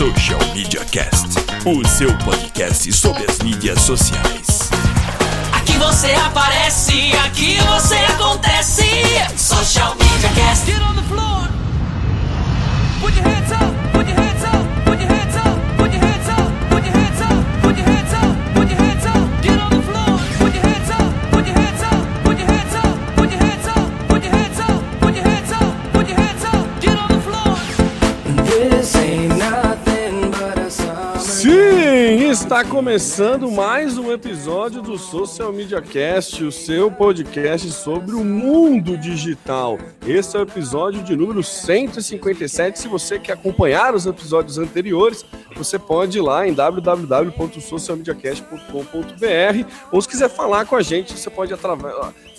Social Media Cast, o seu podcast sobre as mídias sociais. Aqui você aparece, aqui você acontece. Social Media Cast. Get on the floor. Put your hands up, put your hands up, put your hands up, put your hands up, está começando mais um episódio do Social Media Cast, o seu podcast sobre o mundo digital. Esse é o episódio de número 157. Se você quer acompanhar os episódios anteriores, você pode ir lá em www.socialmediacast.com.br ou se quiser falar com a gente, você pode atrave-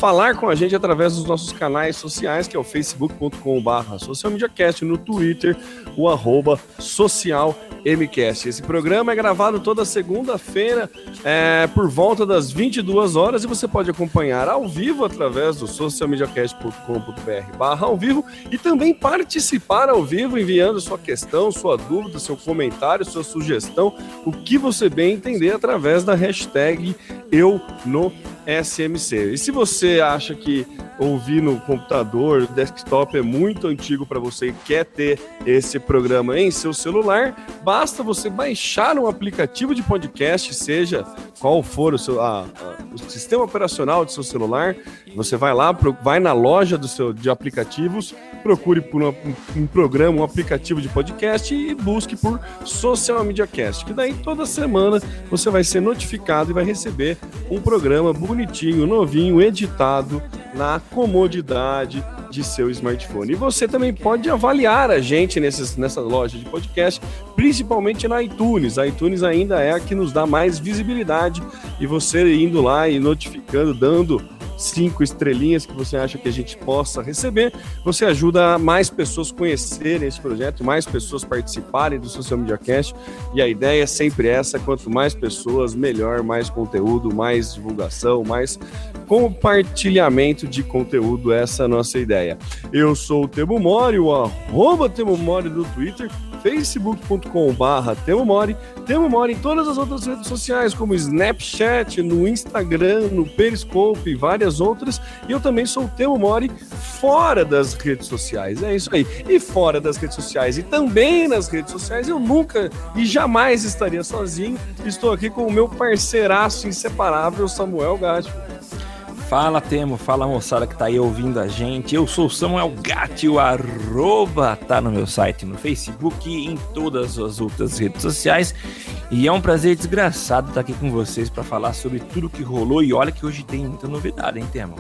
falar com a gente através dos nossos canais sociais, que é o facebook.com.br socialmediacast, no Twitter, o arroba socialmcast. Esse programa é gravado toda segunda-feira, é, por volta das 22 horas, e você pode acompanhar ao vivo através do socialmediacast.com.br barra ao vivo e também participar ao vivo enviando sua questão, sua dúvida, seu comentário, sua sugestão, o que você bem entender através da hashtag eu no SMC. E se você acha que ouvir no computador, desktop é muito antigo para você e quer ter esse programa em seu celular, basta você baixar um aplicativo de podcast, seja qual for o, seu, a- a- o sistema operacional do seu celular, você vai lá, vai na loja do seu, de aplicativos, procure por um, um programa, um aplicativo de podcast e busque por Social Media Cast, que daí toda semana você vai ser notificado e vai receber um programa bonitinho, novinho, editado na comodidade de seu smartphone. E você também pode avaliar a gente nesses, nessa loja de podcast, principalmente na iTunes. A iTunes ainda é a que nos dá mais visibilidade e você indo lá e notificando, dando cinco estrelinhas que você acha que a gente possa receber, você ajuda mais pessoas conhecerem esse projeto, mais pessoas participarem do Social Media Cast. E a ideia é sempre essa: quanto mais pessoas, melhor, mais conteúdo, mais divulgação, mais compartilhamento de conteúdo. Essa é a nossa ideia. Eu sou o Temo Mori, o arroba Temo Mori no Twitter, facebook.com/barra Temo Mori, Temo Mori em todas as outras redes sociais, como Snapchat, no Instagram, no Periscope e várias outras. E eu também sou o Temo Mori fora das redes sociais. É isso aí. E fora das redes sociais e também nas redes sociais, eu nunca e jamais estaria sozinho. Estou aqui com o meu parceiraço inseparável, Samuel Gatti. Fala Temo, fala moçada que tá aí ouvindo a gente. Eu sou o Samuel Gatti, o arroba tá no meu site, no Facebook e em todas as outras redes sociais. E é um prazer desgraçado estar aqui com vocês para falar sobre tudo que rolou. E olha que hoje tem muita novidade, hein, Temo?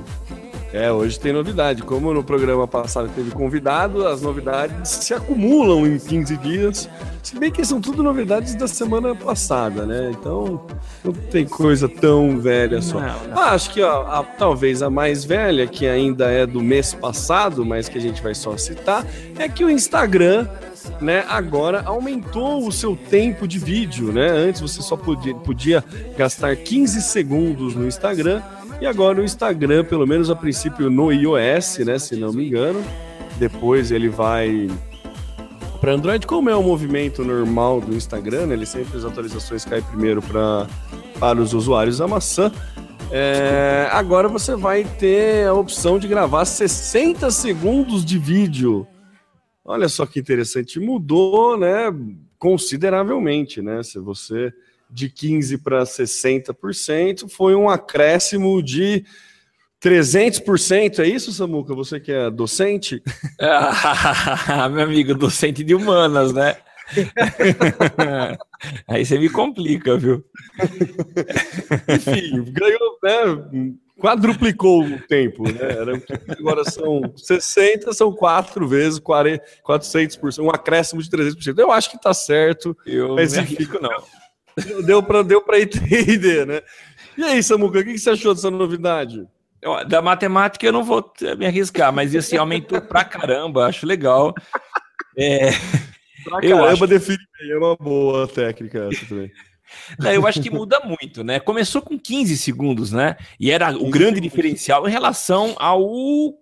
É, hoje tem novidade. Como no programa passado teve convidado, as novidades se acumulam em 15 dias. Se bem que são tudo novidades da semana passada, né? Então não tem coisa tão velha só. Não, não. Ah, acho que ó, a- talvez a mais velha, que ainda é do mês passado, mas que a gente vai só citar, é que o Instagram. Né, agora aumentou o seu tempo de vídeo, né? Antes você só podia, podia gastar 15 segundos no Instagram e agora o Instagram, pelo menos a princípio no iOS, né, se não me engano, depois ele vai para Android, como é o movimento normal do Instagram, né, ele sempre as atualizações caem primeiro para para os usuários da maçã. É, agora você vai ter a opção de gravar 60 segundos de vídeo. Olha só que interessante, mudou, né, consideravelmente, né? Se você de 15 para 60%, foi um acréscimo de 300%, é isso, Samuca? Você que é docente? Ah, meu amigo, docente de humanas, né? Aí você me complica, viu? Enfim, ganhou, né? Quadruplicou o tempo, né? Agora são 60, são quatro vezes 40, 400%, um acréscimo de 300%. Eu acho que tá certo. Eu Mas não enfim. não. Deu pra, deu pra entender, né? E aí, Samuca, o que, você achou dessa novidade? Eu- Da matemática eu não vou me arriscar, mas assim, aumentou pra caramba, acho legal. É, Pra Eu caramba, acho- define bem. É uma boa técnica essa também. Não, eu acho que muda muito, né? Começou com 15 segundos, né? E era o 15 grande segundos. diferencial em relação ao.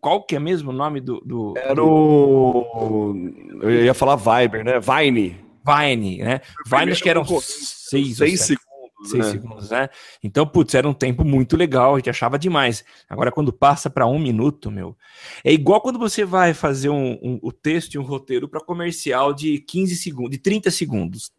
Qual que é mesmo o nome do. do Era o. Eu ia falar Viber, né? Vine. Vine, né? Vine acho que eram concorrente. Seis, Seis segundos. seis né? segundos, né? Então, putz, era um tempo muito legal, a gente achava demais. Agora, quando passa para um minuto, meu, é igual quando você vai fazer um, um- o texto e um roteiro para comercial de 15 segundos, de 30 segundos.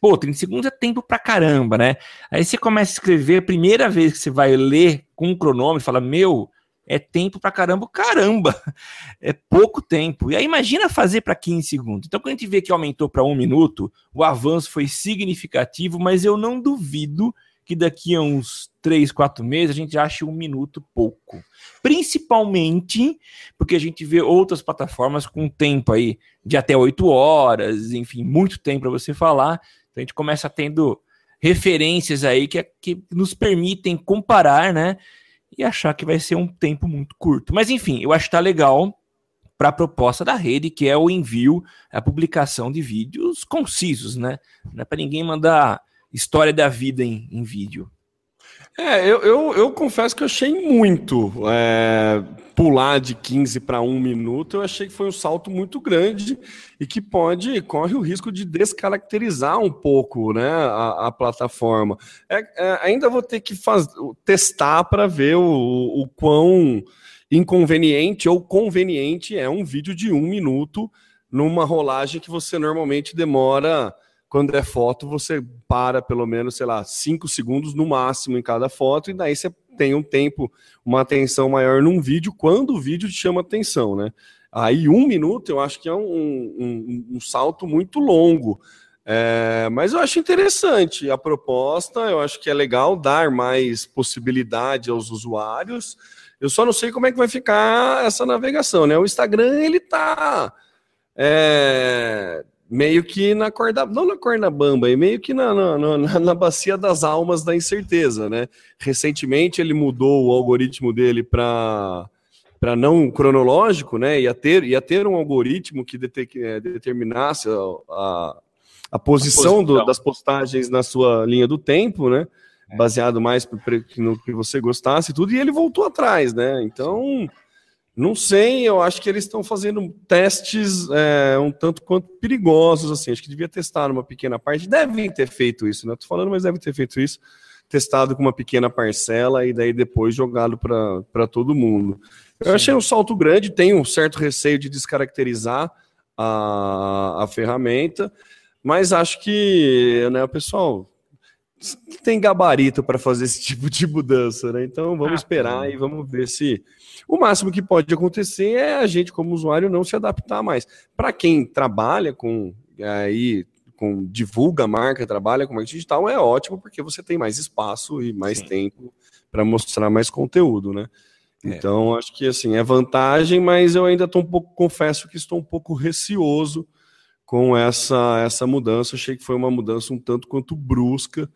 Pô, 30 segundos é tempo pra caramba, né? Aí você começa a escrever, a primeira vez que você vai ler com um cronômetro, fala, meu, é tempo pra caramba, caramba, é pouco tempo. E aí imagina fazer para 15 segundos. Então, quando a gente vê que aumentou para um minuto, o avanço foi significativo, mas eu não duvido que daqui a uns 3, 4 meses a gente ache um minuto pouco. Principalmente porque a gente vê outras plataformas com tempo aí de até 8 horas, enfim, muito tempo para você falar. Então a gente começa tendo referências aí que, que nos permitem comparar, né? E achar que vai ser um tempo muito curto. Mas enfim, eu acho que tá legal para a proposta da rede, que é o envio, a publicação de vídeos concisos, né? Não é para ninguém mandar história da vida em, em vídeo. É, eu, eu, eu confesso que eu achei muito é, pular de 15 para 1 minuto. Eu achei que foi um salto muito grande e que pode, corre o risco de descaracterizar um pouco né, a, a plataforma. É, é, ainda vou ter que faz, testar para ver o, o quão inconveniente ou conveniente é um vídeo de um minuto numa rolagem que você normalmente demora quando é foto, você para pelo menos, sei lá, cinco segundos no máximo em cada foto, e daí você tem um tempo, uma atenção maior num vídeo, quando o vídeo te chama atenção, né? Aí um minuto eu acho que é um, um, um salto muito longo. É, mas eu acho interessante a proposta, eu acho que é legal dar mais possibilidade aos usuários. Eu só não sei como é que vai ficar essa navegação, né? O Instagram, ele tá. É, meio que na corda, não na corda bamba, e meio que na, na, na, na, bacia das almas da incerteza, né? Recentemente ele mudou o algoritmo dele para para não cronológico, né? Ia ter, ia ter um algoritmo que dete, é, determinasse a, a, a posição, do, das postagens na sua linha do tempo, né? É. Baseado mais no que você gostasse e tudo, e ele voltou atrás, né? Então. Não sei, eu acho que eles estão fazendo testes é, um tanto quanto perigosos, assim. Acho que devia testar numa pequena parte. Devem ter feito isso, né? Tô falando, mas devem ter feito isso. Testado com uma pequena parcela e daí depois jogado para todo mundo. Eu Sim. achei um salto grande, tenho um certo receio de descaracterizar a, a ferramenta, mas acho que, né, o pessoal tem gabarito para fazer esse tipo de mudança, né? Então vamos ah, esperar e vamos ver se o máximo que pode acontecer é a gente como usuário não se adaptar mais. Para quem trabalha com aí com divulga a marca, trabalha com marketing digital é ótimo porque você tem mais espaço e mais Sim. tempo para mostrar mais conteúdo, né? É. Então acho que assim é vantagem, mas eu ainda estou um pouco confesso que estou um pouco receoso com essa essa mudança. Achei que foi uma mudança um tanto quanto brusca.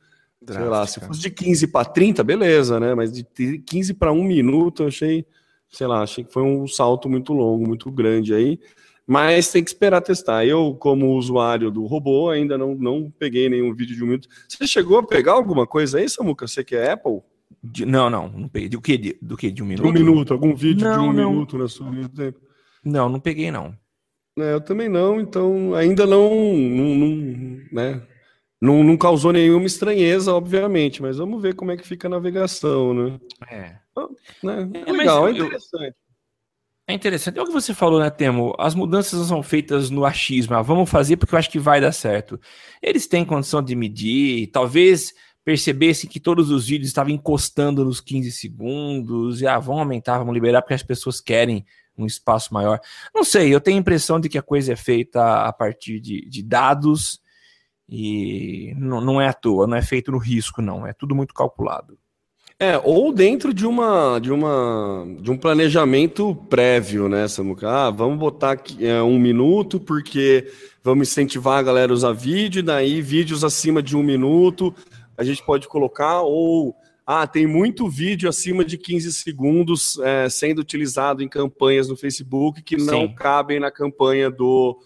Drástica. Sei lá, se fosse de 15 para 30, beleza, né? Mas de 15 para 1 minuto, eu achei, sei lá, achei que foi um salto muito longo, muito grande aí. Mas tem que esperar testar. Eu, como usuário do robô, ainda não, não peguei nenhum vídeo de um minuto. Você chegou a pegar alguma coisa aí, Samuca? Você que é Apple? De, não, não, não peguei. Do que? De, do que? De um minuto? De um minuto, algum vídeo não, de um não. minuto na sua tempo? Não, não peguei, não. É, eu também não, então ainda não, não, não né? Não, não, causou nenhuma estranheza, obviamente, mas vamos ver como é que fica a navegação, né? É. né? é legal, eu, é interessante. É interessante. É o que você falou, né, Temo? As mudanças não são feitas no achismo. Ah, vamos fazer porque eu acho que vai dar certo. Eles têm condição de medir, talvez percebessem que todos os vídeos estavam encostando nos 15 segundos, e ah, vamos aumentar, vamos liberar, porque as pessoas querem um espaço maior. Não sei, eu tenho a impressão de que a coisa é feita a partir de, de dados e não, é à toa, não é feito no risco, não. É tudo muito calculado. É, ou dentro de uma de uma de um planejamento prévio, né, Samuca? Ah, vamos botar aqui, é, um minuto porque vamos incentivar a galera a usar vídeo, e daí vídeos acima de um minuto a gente pode colocar, ou ah, tem muito vídeo acima de 15 segundos é, sendo utilizado em campanhas no Facebook que não Sim. cabem na campanha do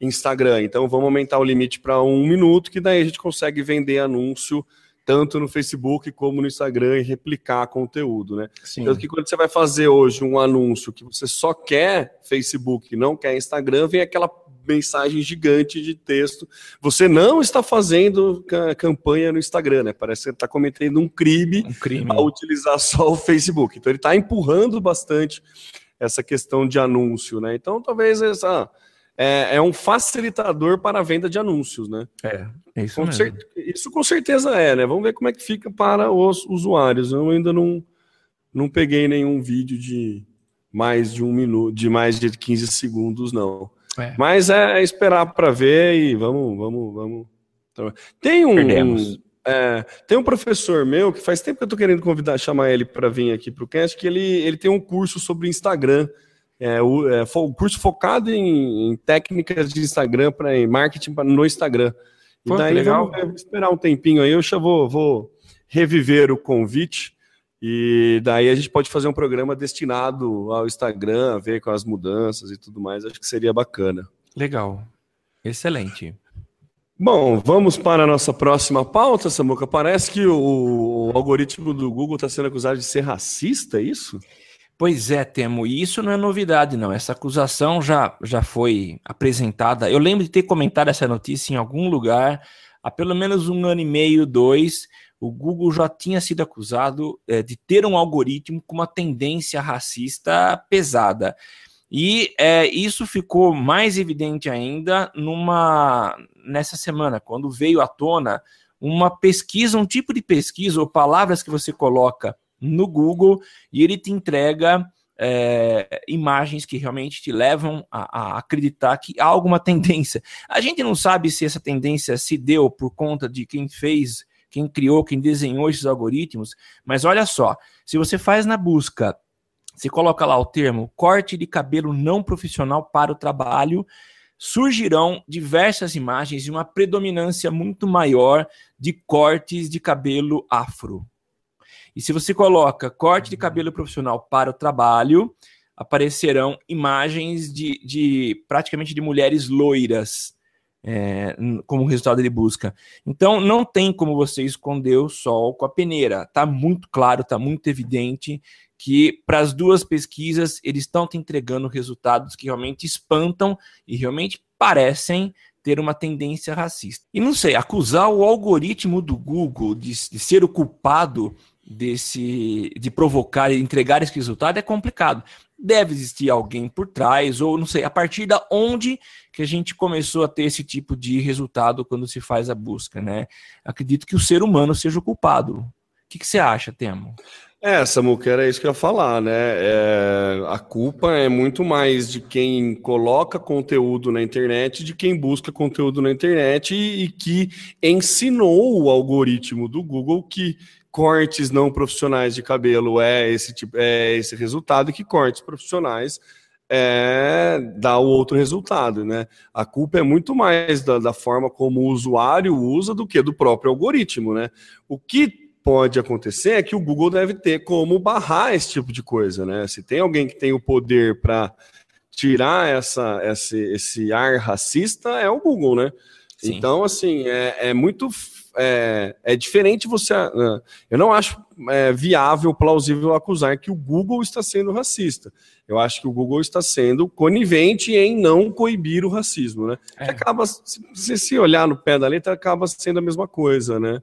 Instagram. Então vamos aumentar o limite para um minuto, que daí a gente consegue vender anúncio tanto no Facebook como no Instagram e replicar conteúdo, né? Sim. Tanto que quando você vai fazer hoje um anúncio que você só quer Facebook, não quer Instagram, vem aquela mensagem gigante de texto. Você não está fazendo ca- campanha no Instagram, né? Parece que você está cometendo um crime Um crime. a utilizar só o Facebook. Então ele está empurrando bastante essa questão de anúncio, né? Então talvez essa é, é um facilitador para a venda de anúncios, né? É, é isso Com mesmo. cer- Isso com certeza é, né? Vamos ver como é que fica para os usuários. Eu ainda não, não peguei nenhum vídeo de mais de um minuto, de mais de 15 segundos, não. É. Mas é, é esperar para ver e vamos, vamos, vamos. Tem um, Perdemos. é, tem um professor meu que faz tempo que eu tô querendo convidar, chamar ele para vir aqui para o cast, que ele, ele tem um curso sobre Instagram. É, o é, um curso focado em, em técnicas de Instagram para marketing pra- no Instagram. E Pô, que daí legal. vamos esperar um tempinho aí, eu já vou, vou reviver o convite. E daí a gente pode fazer um programa destinado ao Instagram, ver com as mudanças e tudo mais. Acho que seria bacana. Legal. Excelente. Bom, vamos para a nossa próxima pauta, Samuca. Parece que o, o algoritmo do Google está sendo acusado de ser racista, é isso? Pois é, Temo, e isso não é novidade, não. Essa acusação já, já foi apresentada. Eu lembro de ter comentado essa notícia em algum lugar há pelo menos um ano e meio, dois. O Google já tinha sido acusado eh, de ter um algoritmo com uma tendência racista pesada. E eh, isso ficou mais evidente ainda numa nessa semana, quando veio à tona uma pesquisa, um tipo de pesquisa ou palavras que você coloca no Google e ele te entrega é, imagens que realmente te levam a, a acreditar que há alguma tendência. A gente não sabe se essa tendência se deu por conta de quem fez, quem criou, quem desenhou esses algoritmos, mas olha só, se você faz na busca, você coloca lá o termo corte de cabelo não profissional para o trabalho, surgirão diversas imagens e uma predominância muito maior de cortes de cabelo afro. E se você coloca corte de cabelo profissional para o trabalho, aparecerão imagens de, de praticamente de mulheres loiras é, como resultado de busca. Então não tem como você esconder o sol com a peneira. Tá muito claro, tá muito evidente que para as duas pesquisas eles estão te entregando resultados que realmente espantam e realmente parecem ter uma tendência racista. E não sei, acusar o algoritmo do Google de, de ser o culpado desse de provocar e entregar esse resultado é complicado. Deve existir alguém por trás, ou não sei, a partir da onde que a gente começou a ter esse tipo de resultado quando se faz a busca, né? Acredito que o ser humano seja o culpado. O que, que você acha, Temo? É, Samuca, era isso que eu ia falar, né? É, a culpa é muito mais de quem coloca conteúdo na internet, de quem busca conteúdo na internet e, e que ensinou o algoritmo do Google que cortes não profissionais de cabelo é esse tipo, é esse resultado e que cortes profissionais é, dá o outro resultado, né? A culpa é muito mais da, da forma como o usuário usa do que do próprio algoritmo, né? O que pode acontecer é que o Google deve ter como barrar esse tipo de coisa, né? Se tem alguém que tem o poder para tirar essa, esse, esse ar racista, é o Google, né? Sim. Então, assim, é, é muito. É, é diferente você. ah, Eu não acho é, viável, plausível acusar que o Google está sendo racista. Eu acho que o Google está sendo conivente em não coibir o racismo, né? É. Acaba, se se se olhar no pé da letra, acaba sendo a mesma coisa, né?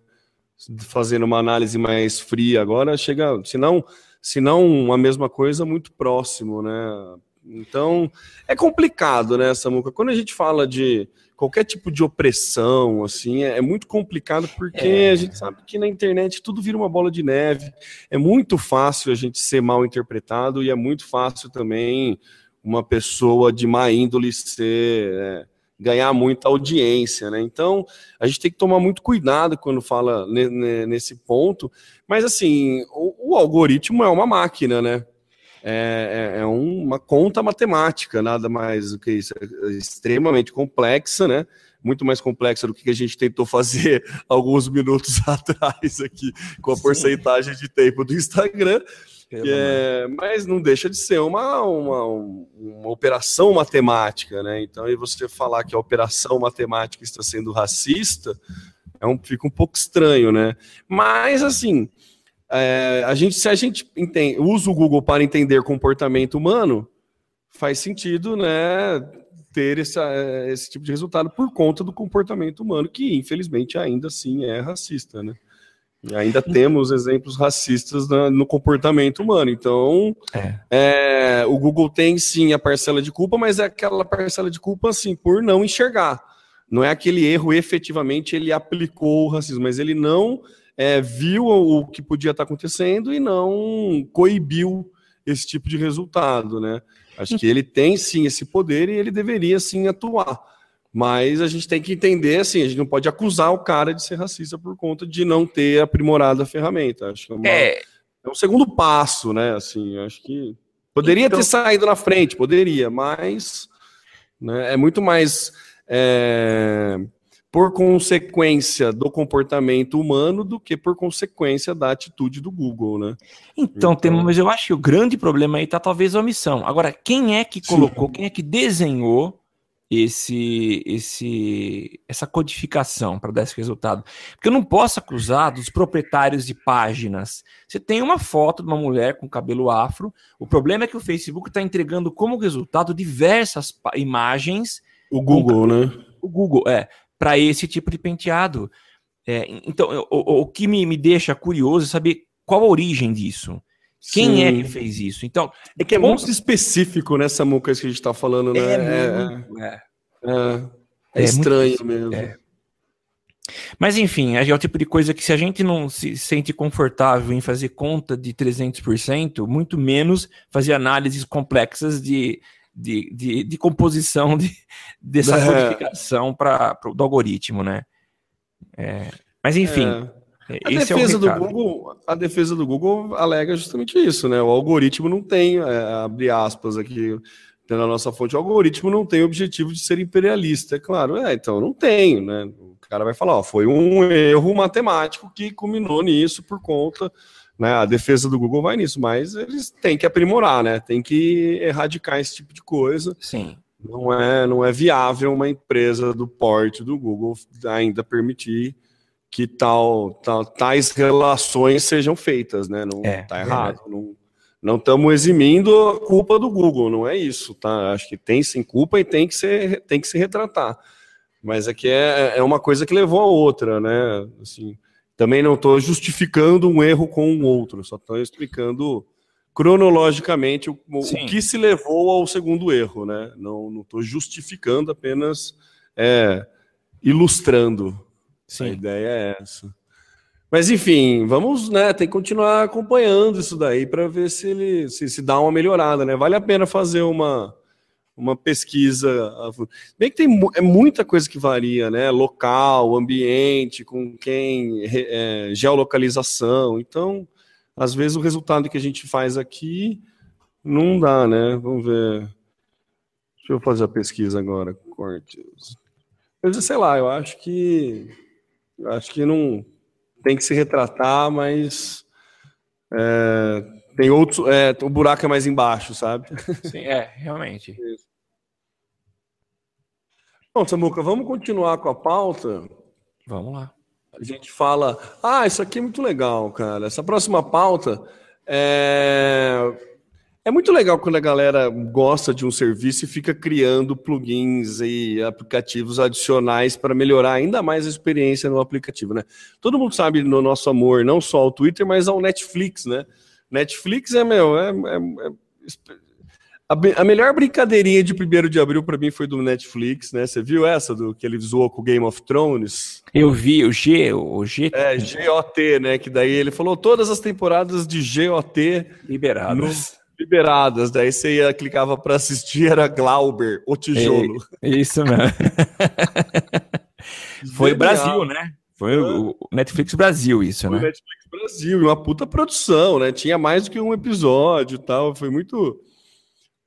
Fazendo uma análise mais fria agora, chega, se não, se não a mesma coisa, muito próximo, né? Então, é complicado, né, Samuca? Quando a gente fala de qualquer tipo de opressão, assim, é, é muito complicado porque É. a gente sabe que na internet tudo vira uma bola de neve. É muito fácil a gente ser mal interpretado e é muito fácil também uma pessoa de má índole ser é, ganhar muita audiência, né? Então, a gente tem que tomar muito cuidado quando fala ne- ne- nesse ponto. Mas, assim, o, o algoritmo é uma máquina, né? É, é- é uma conta matemática, nada mais do que isso. É extremamente complexa, né? Muito mais complexa do que a gente tentou fazer alguns minutos atrás aqui com a Sim. porcentagem de tempo do Instagram. É- mas não deixa de ser uma, uma, uma operação matemática, né? Então, aí você falar que a operação matemática está sendo racista é um, fica um pouco estranho, né? Mas, assim, é, a gente, se a gente entende, usa o Google para entender comportamento humano, faz sentido, né? Ter essa, esse tipo de resultado por conta do comportamento humano, que infelizmente ainda assim é racista, né? E ainda temos exemplos racistas na- no comportamento humano. Então, É. é, o Google tem sim a parcela de culpa, mas é aquela parcela de culpa assim por não enxergar. Não é aquele erro efetivamente ele aplicou o racismo, mas ele não é, viu o que podia estar acontecendo e não coibiu esse tipo de resultado, né? Acho que ele tem sim esse poder e ele deveria sim atuar. Mas a gente tem que entender assim, a gente não pode acusar o cara de ser racista por conta de não ter aprimorado a ferramenta. Acho que é, uma- É, é um segundo passo, né? Assim, acho que poderia Então- ter saído na frente, poderia, mas né, é muito mais é, por consequência do comportamento humano do que por consequência da atitude do Google, né? Então, Então- tem, mas eu acho que o grande problema aí tá talvez a omissão. Agora, quem é que Sim. colocou, quem é que desenhou esse, esse, essa codificação para dar esse resultado? Porque eu não posso acusar dos proprietários de páginas. Você tem uma foto de uma mulher com cabelo afro. O problema é que o Facebook está entregando como resultado diversas imagens O Google, né? o Google, é, para esse tipo de penteado. É, então, o, o que me, me deixa curioso é saber qual a origem disso. Quem é Sim. que fez isso? Então, É que é muito específico nessa muca que a gente tá falando, né? É, muito, é. é, é É estranho muito- mesmo. é. Mas enfim, é o tipo de coisa que se a gente não se sente confortável em fazer conta de 300%, muito menos fazer análises complexas de, de, de, de composição de, dessa É. codificação para do algoritmo, né? É, mas enfim, É. A esse é defesa do recado. Google, a defesa do Google alega justamente isso, né? O algoritmo não tem, é, abre aspas aqui na nossa fonte, o algoritmo não tem o objetivo de ser imperialista, é claro. É, então não tem, né? O cara vai falar, ó, foi um erro matemático que culminou nisso por conta, né? A defesa do Google vai nisso, mas eles têm que aprimorar, né? Tem que erradicar esse tipo de coisa. Sim. Não é, não é viável uma empresa do porte do Google ainda permitir que tal, tal- tais relações sejam feitas, né? Não É, tá errado. Não não estamos eximindo a culpa do Google, não é isso, tá? Acho que tem sim culpa e tem que ser, tem que se retratar. Mas aqui é, é uma coisa que levou a outra, né? Assim, também não estou justificando um erro com o outro, só estou explicando cronologicamente o, o que se levou ao segundo erro, né? Não estou justificando, apenas é, ilustrando. A Sim. ideia é essa. Mas enfim, vamos, né? Tem que continuar acompanhando isso daí para ver se ele se, se dá uma melhorada, né? Vale a pena fazer uma, uma pesquisa. Bem que tem é muita coisa que varia, né? Local, ambiente, com quem, é, geolocalização. Então, às vezes o resultado que a gente faz aqui não dá, né? Vamos ver. Deixa eu fazer a pesquisa agora. Cortes. Mas sei lá, eu acho que eu acho que não tem que se retratar, mas é, tem outros. É, o buraco é mais embaixo, sabe? Sim, é, realmente. Bom, Samuca, vamos continuar com a pauta. Vamos lá. A gente fala, ah, isso aqui é muito legal, cara. Essa próxima pauta é. É muito legal quando a galera gosta de um serviço e fica criando plugins e aplicativos adicionais para melhorar ainda mais a experiência no aplicativo, né? Todo mundo sabe no nosso amor, não só ao Twitter, mas ao Netflix, né? Netflix é, meu, é, é- é- a, a melhor brincadeirinha de 1 de abril para mim foi do Netflix, né? Você viu essa do que ele zoou com o Game of Thrones? Eu vi o G, o G É, GOT, né? Que daí ele falou todas as temporadas de GOT no, liberados. liberadas. Daí você ia, clicava para assistir, era Glauber, o tijolo. É, isso mesmo. Foi. Brasil, né? Foi o Netflix Brasil, isso, Foi né? Netflix Brasil, e uma puta produção, né? Tinha mais do que um episódio e tal. Foi muito,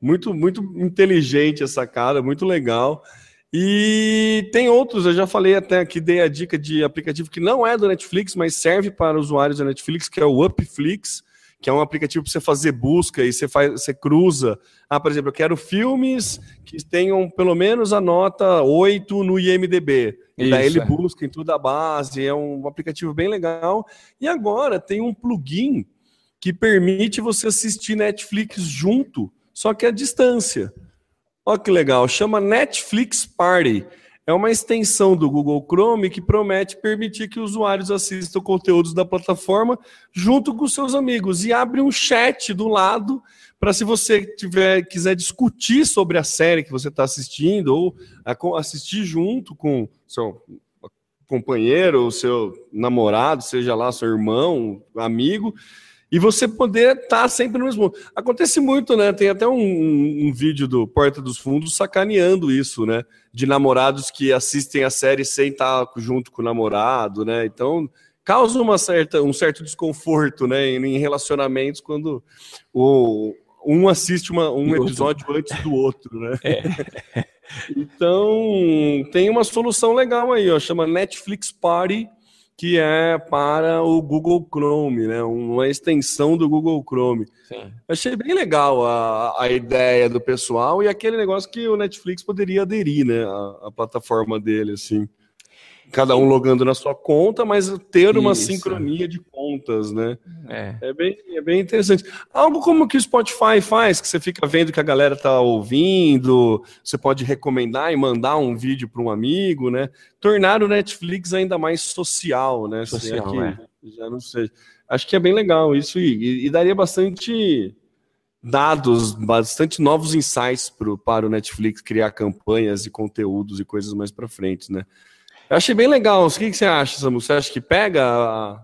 muito, muito inteligente essa cara, muito legal. E tem outros, eu já falei até aqui, dei a dica de aplicativo que não é do Netflix, mas serve para usuários da Netflix, que é o Upflix, que é um aplicativo para você fazer busca e você faz, você cruza. Ah, por exemplo, eu quero filmes que tenham pelo menos a nota 8 no IMDB. E daí Isso, ele é. busca em toda a base, é um aplicativo bem legal. E agora tem um plugin que permite você assistir Netflix junto, só que à distância. Olha que legal, chama Netflix Party. É uma extensão do Google Chrome que promete permitir que usuários assistam conteúdos da plataforma junto com seus amigos e abre um chat do lado para se você tiver quiser discutir sobre a série que você está assistindo ou assistir junto com seu companheiro, ou seu namorado, seja lá seu irmão, amigo, e você poder estar sempre no mesmo. Acontece muito, né? Tem até um, um vídeo do Porta dos Fundos sacaneando isso, né? De namorados que assistem a série sem estar junto com o namorado, né? Então causa uma certa, um certo desconforto, né? Em, relacionamentos quando o, um assiste uma- um episódio antes do outro, né? Então, tem uma solução legal aí, ó, chama Netflix Party, que é para o Google Chrome, né? Uma extensão do Google Chrome. Sim. Achei bem legal a, a ideia do pessoal e aquele negócio que o Netflix poderia aderir, né? A, a plataforma dele, assim. Cada um logando na sua conta, mas ter uma Isso. sincronia de contas, né? É. É bem, é bem interessante. Algo como que o Spotify faz, que você fica vendo que a galera tá ouvindo, você pode recomendar e mandar um vídeo para um amigo, né? Tornar o Netflix ainda mais social, né? É Social, que- é. Já não sei. Acho que é bem legal isso e, e- e daria bastante dados, bastante novos insights pro, para o Netflix criar campanhas e conteúdos e coisas mais para frente, né? Eu achei bem legal. O que, que você acha, Samu? Você acha que pega a, a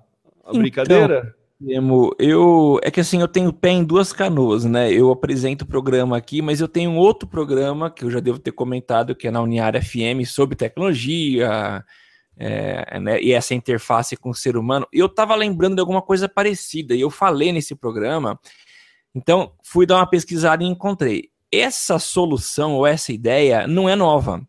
Então, brincadeira? Temo, eu é que assim eu tenho pé em duas canoas, né? Eu apresento o programa aqui, mas eu tenho outro programa que eu já devo ter comentado que é na Uniara FM sobre tecnologia é, né, e essa interface com o ser humano. Eu tava lembrando de alguma coisa parecida e eu falei nesse programa. Então fui dar uma pesquisada e encontrei essa solução ou essa ideia não é nova.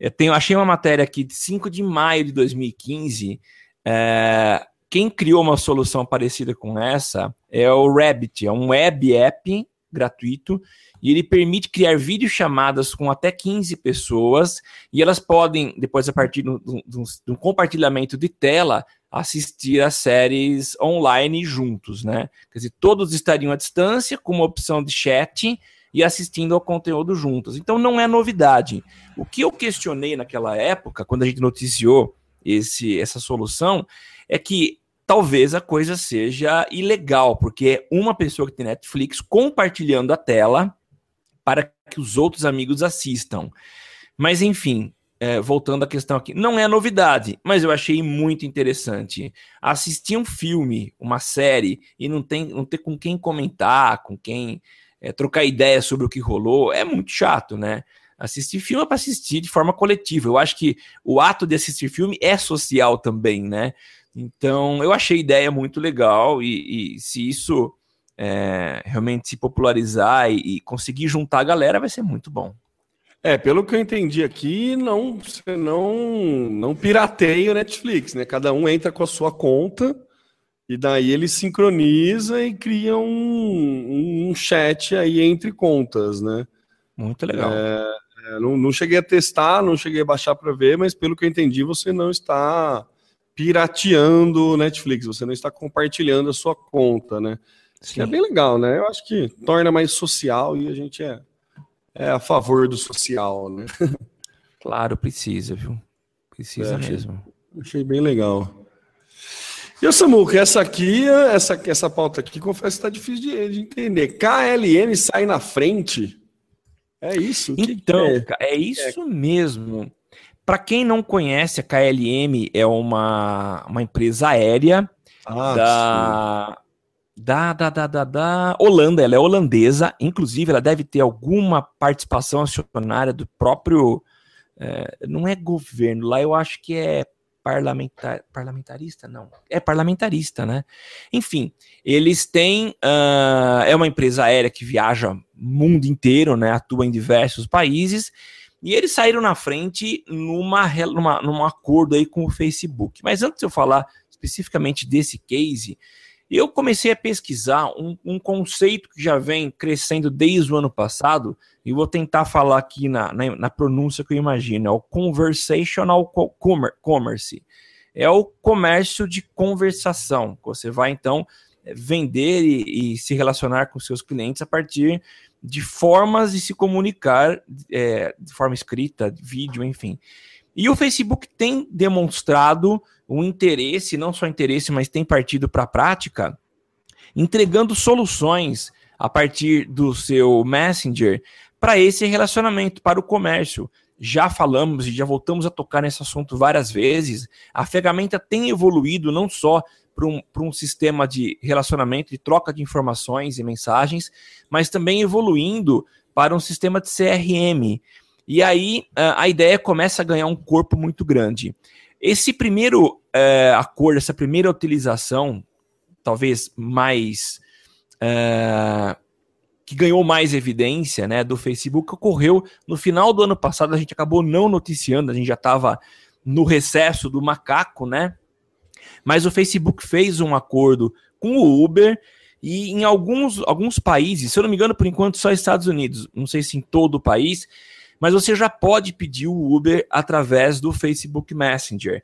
Eu tenho, achei uma matéria aqui de 5 de maio de 2015. É, quem criou uma solução parecida com essa é o Rabbit, é um web app gratuito e ele permite criar videochamadas com até 15 pessoas e elas podem, depois a partir do- do compartilhamento de tela, assistir a séries online juntos, né? Quer dizer, todos estariam à distância com uma opção de chat e assistindo ao conteúdo juntos. Então não é novidade. O que eu questionei naquela época, quando a gente noticiou esse, essa solução, é que talvez a coisa seja ilegal, porque é uma pessoa que tem Netflix compartilhando a tela para que os outros amigos assistam. Mas enfim, é, voltando à questão aqui, não é novidade, mas eu achei muito interessante. Assistir um filme, uma série, e não, tem, não ter com quem comentar, com quem é, trocar ideia sobre o que rolou, é muito chato, né? Assistir filme é para assistir de forma coletiva. Eu acho que o ato de assistir filme é social também, né? Então, eu achei a ideia muito legal e, e se isso é, realmente se popularizar e, e conseguir juntar a galera, vai ser muito bom. É, pelo que eu entendi aqui, não, você não, não pirateia o Netflix, né? Cada um entra com a sua conta e daí ele sincroniza e cria um, um chat aí entre contas, né? Muito legal. É, não, não cheguei a testar, não cheguei a baixar para ver, mas pelo que eu entendi, você não está pirateando o Netflix, você não está compartilhando a sua conta, né? Que é bem legal, né? Eu acho que torna mais social e a gente é, é a favor do social, né? Claro, precisa, viu? Precisa É, achei- mesmo. Achei bem legal. E o Samuca, essa aqui, essa, essa pauta aqui, confesso que está difícil de, de entender. KLM sai na frente? É isso? Então, é? é isso mesmo. Para quem não conhece, a KLM é uma, uma empresa aérea Ah, da, da, da, da, da, da Holanda, ela é holandesa, inclusive ela deve ter alguma participação acionária do próprio, é, não é governo, lá eu acho que é parlamentar, parlamentarista, não, é parlamentarista, né? Enfim, eles têm, uh, é uma empresa aérea que viaja mundo inteiro, né? Atua em diversos países e eles saíram na frente numa, numa, num acordo aí com o Facebook. Mas antes de eu falar especificamente desse case, eu comecei a pesquisar um, um, conceito que já vem crescendo desde o ano passado, e vou tentar falar aqui na, na, na pronúncia que eu imagino: é o conversational commerce. É o comércio de conversação. Você vai então vender e, e se relacionar com seus clientes a partir de formas de se comunicar é, de forma escrita, vídeo, enfim. E o Facebook tem demonstrado um interesse, não só interesse, mas tem partido para a prática, entregando soluções a partir do seu Messenger para esse relacionamento, para o comércio. Já falamos e já voltamos a tocar nesse assunto várias vezes. A ferramenta tem evoluído não só para um, um sistema de relacionamento, de troca de informações e mensagens, mas também evoluindo para um sistema de CRM. E aí a ideia começa a ganhar um corpo muito grande. Esse primeiro é, acordo, essa primeira utilização, talvez mais. É, que ganhou mais evidência né, do Facebook, ocorreu no final do ano passado. A gente acabou não noticiando, a gente já estava no recesso do macaco, né? Mas o Facebook fez um acordo com o Uber e em alguns, alguns países, se eu não me engano, por enquanto só Estados Unidos, não sei se em todo o país, mas você já pode pedir o Uber através do Facebook Messenger.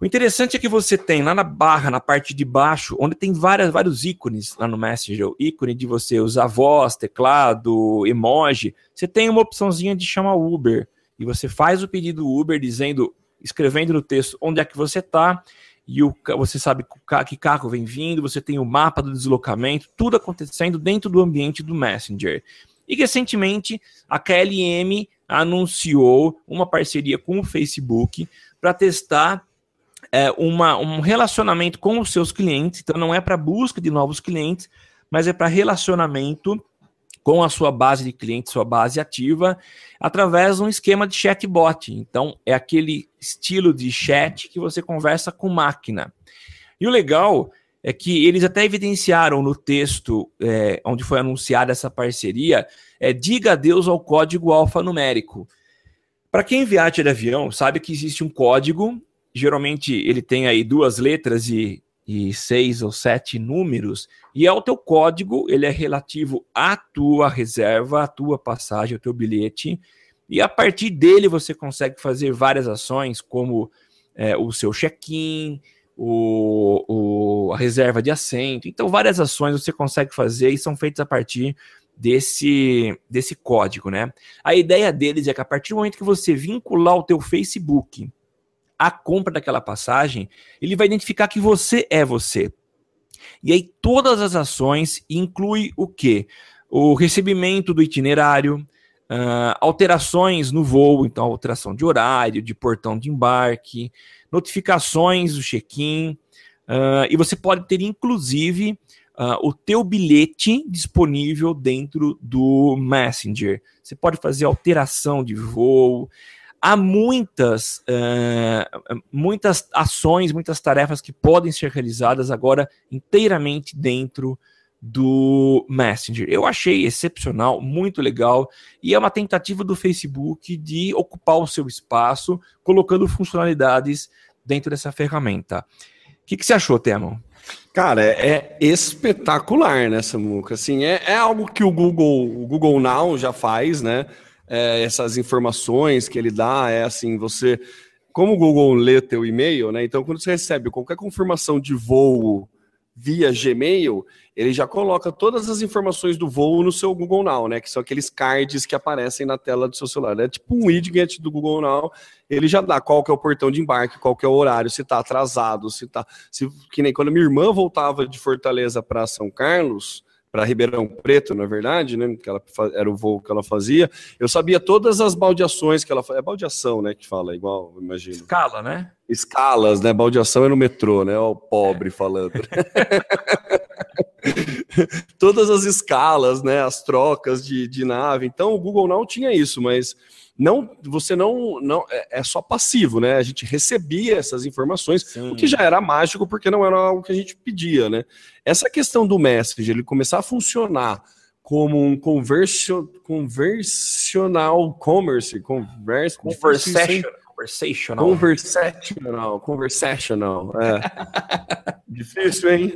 O interessante é que você tem lá na barra, na parte de baixo, onde tem várias, vários ícones lá no Messenger, o ícone de você usar voz, teclado, emoji, você tem uma opçãozinha de chamar Uber. E você faz o pedido Uber dizendo, escrevendo no texto onde é que você está, e o, você sabe que carro vem vindo, você tem o mapa do deslocamento, tudo acontecendo dentro do ambiente do Messenger. E recentemente a KLM anunciou uma parceria com o Facebook para testar é, uma, um relacionamento com os seus clientes. Então não é para busca de novos clientes, mas é para relacionamento com a sua base de clientes, sua base ativa, através de um esquema de chatbot. Então, é aquele estilo de chat que você conversa com máquina. E o legal é que eles até evidenciaram no texto é, onde foi anunciada essa parceria, é diga adeus ao código alfanumérico. Para quem viaja de avião, sabe que existe um código, geralmente ele tem aí duas letras e e seis ou sete números, e é o teu código, ele é relativo à tua reserva, à tua passagem, ao teu bilhete, e a partir dele você consegue fazer várias ações, como é, o seu check-in, o, o, a reserva de assento, então várias ações você consegue fazer e são feitas a partir desse, desse código, né? A ideia deles é que a partir do momento que você vincular o teu Facebook a compra daquela passagem, ele vai identificar que você é você. E aí todas as ações inclui o quê? O recebimento do itinerário, uh, alterações no voo, então alteração de horário, de portão de embarque, notificações do check-in, uh, e você pode ter inclusive uh, o teu bilhete disponível dentro do Messenger. Você pode fazer alteração de voo, há muitas, uh, muitas ações, muitas tarefas que podem ser realizadas agora inteiramente dentro do Messenger. Eu achei excepcional, muito legal, e é uma tentativa do Facebook de ocupar o seu espaço, colocando funcionalidades dentro dessa ferramenta. O que, que você achou, Temo? Cara, é, é espetacular, né, Samuca? Assim, é, é algo que o Google, o Google Now já faz, né? é, essas informações que ele dá, é assim, você. Como o Google lê teu e-mail, né? Então, quando você recebe qualquer confirmação de voo via Gmail, ele já coloca todas as informações do voo no seu Google Now, né? Que são aqueles cards que aparecem na tela do seu celular. É tipo um widget do Google Now. Ele já dá qual que é o portão de embarque, qual que é o horário, se está atrasado, se tá. Se, que nem quando minha irmã voltava de Fortaleza para São Carlos, para Ribeirão Preto, na verdade, né? Que ela era o voo que ela fazia. Eu sabia todas as baldeações que ela fazia. É baldeação, né? Que fala igual, imagino. Escala, né? Escalas, né? Baldeação é no metrô, né? O pobre é. falando. todas as escalas, né, as trocas de, de nave. Então o Google não tinha isso, mas não, você não, não é, é só passivo, né? A gente recebia essas informações, Sim. o que já era mágico porque não era algo que a gente pedia, né? Essa questão do Messenger, ele começar a funcionar como um conversion, conversional commerce, converse, conversational, conversational, conversational, conversational, é. difícil, hein?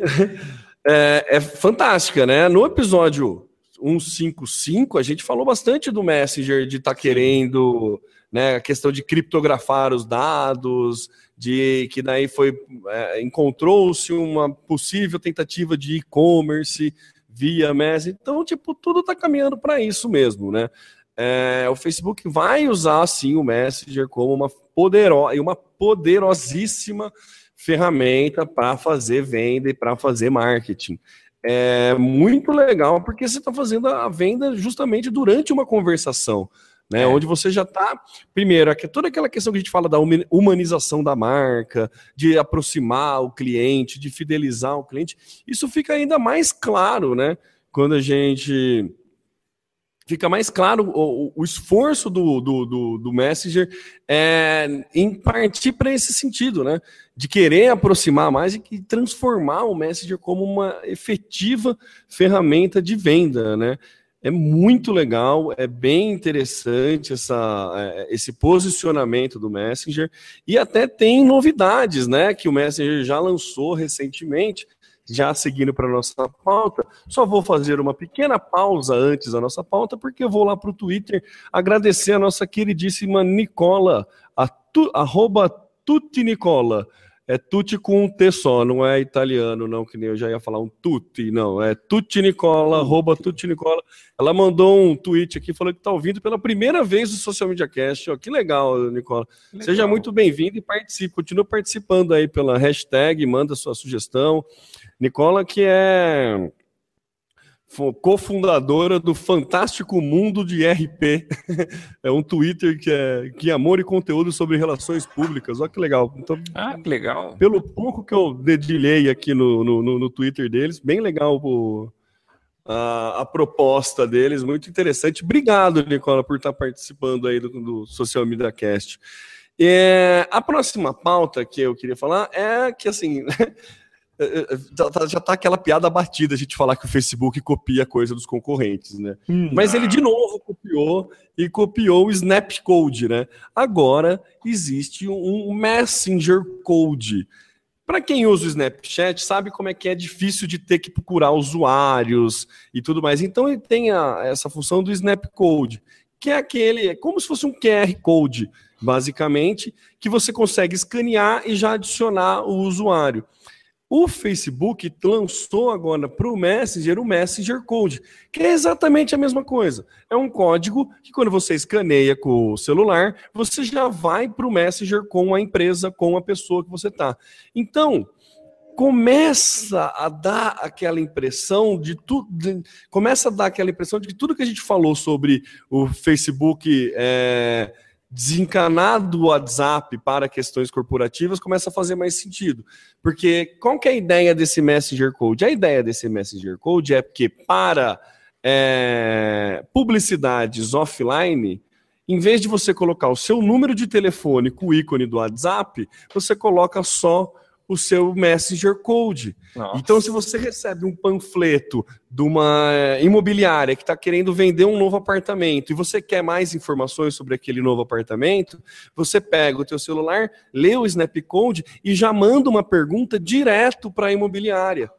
É, é fantástica, né? No episódio 155, a gente falou bastante do Messenger de estar tá querendo, né, a questão de criptografar os dados, de que daí foi é, encontrou-se uma possível tentativa de e-commerce via Messenger. Então, tipo, tudo está caminhando para isso mesmo, né? É, o Facebook vai usar sim o Messenger como uma poderosa uma poderosíssima ferramenta para fazer venda e para fazer marketing é muito legal porque você está fazendo a venda justamente durante uma conversação. Né, é. Onde você já está, primeiro, toda aquela questão que a gente fala da humanização da marca, de aproximar o cliente, de fidelizar o cliente, isso fica ainda mais claro, né? Quando a gente fica mais claro o, o esforço do, do, do, do, Messenger é, em partir para esse sentido, né? De querer aproximar mais e transformar o Messenger como uma efetiva ferramenta de venda, né? É muito legal, é bem interessante essa, é, esse posicionamento do Messenger e até tem novidades, né? Que o Messenger já lançou recentemente já seguindo para a nossa pauta, só vou fazer uma pequena pausa antes da nossa pauta, porque eu vou lá para o Twitter agradecer a nossa queridíssima Nicola, a tu, arroba Tutti Nicola. É tutti com um T só, não é italiano, não, que nem eu já ia falar um tutti, não. É tutti Nicola, arroba tutti Nicola. Ela mandou um tweet aqui falando que está ouvindo pela primeira vez o Social Media Cast. Ó, que legal, Nicola. Legal. Seja muito bem-vindo e participe. Continua participando aí pela hashtag, manda sua sugestão. Nicola, que é cofundadora do Fantástico Mundo de RP. é um Twitter que é que é amor e conteúdo sobre relações públicas. Olha que legal. Então, ah, que legal. Pelo pouco que eu dedilhei aqui no, no, no Twitter deles, bem legal o, a, a, proposta deles, muito interessante. Obrigado, Nicola, por estar participando aí do, do Social Media Cast. É, a próxima pauta que eu queria falar é que, assim, já tá, já tá aquela piada batida a gente falar que o Facebook copia coisa dos concorrentes, né? Hum. Mas ele de novo copiou e copiou o Snap Code, né? Agora existe um Messenger Code. Para quem usa o Snapchat, sabe como é que é difícil de ter que procurar usuários e tudo mais. Então ele tem a, essa função do Snap Code, que é aquele, é como se fosse um QR Code, basicamente, que você consegue escanear e já adicionar o usuário. O Facebook lançou agora para o Messenger o Messenger Code, que é exatamente a mesma coisa. É um código que, quando você escaneia com o celular, você já vai para o Messenger com a empresa, com a pessoa que você está. Então, começa a dar aquela impressão de tudo. Começa a dar aquela impressão de que tudo que a gente falou sobre o Facebook. É, desencanar do WhatsApp para questões corporativas começa a fazer mais sentido. Porque qual que é a ideia desse Messenger Code? A ideia desse Messenger Code é que para é, publicidades offline, em vez de você colocar o seu número de telefone com o ícone do WhatsApp, você coloca só o seu Messenger Code. Nossa. Então, se você recebe um panfleto de uma eh, imobiliária que está querendo vender um novo apartamento e você quer mais informações sobre aquele novo apartamento, você pega o teu celular, lê o Snap Code e já manda uma pergunta direto para a imobiliária.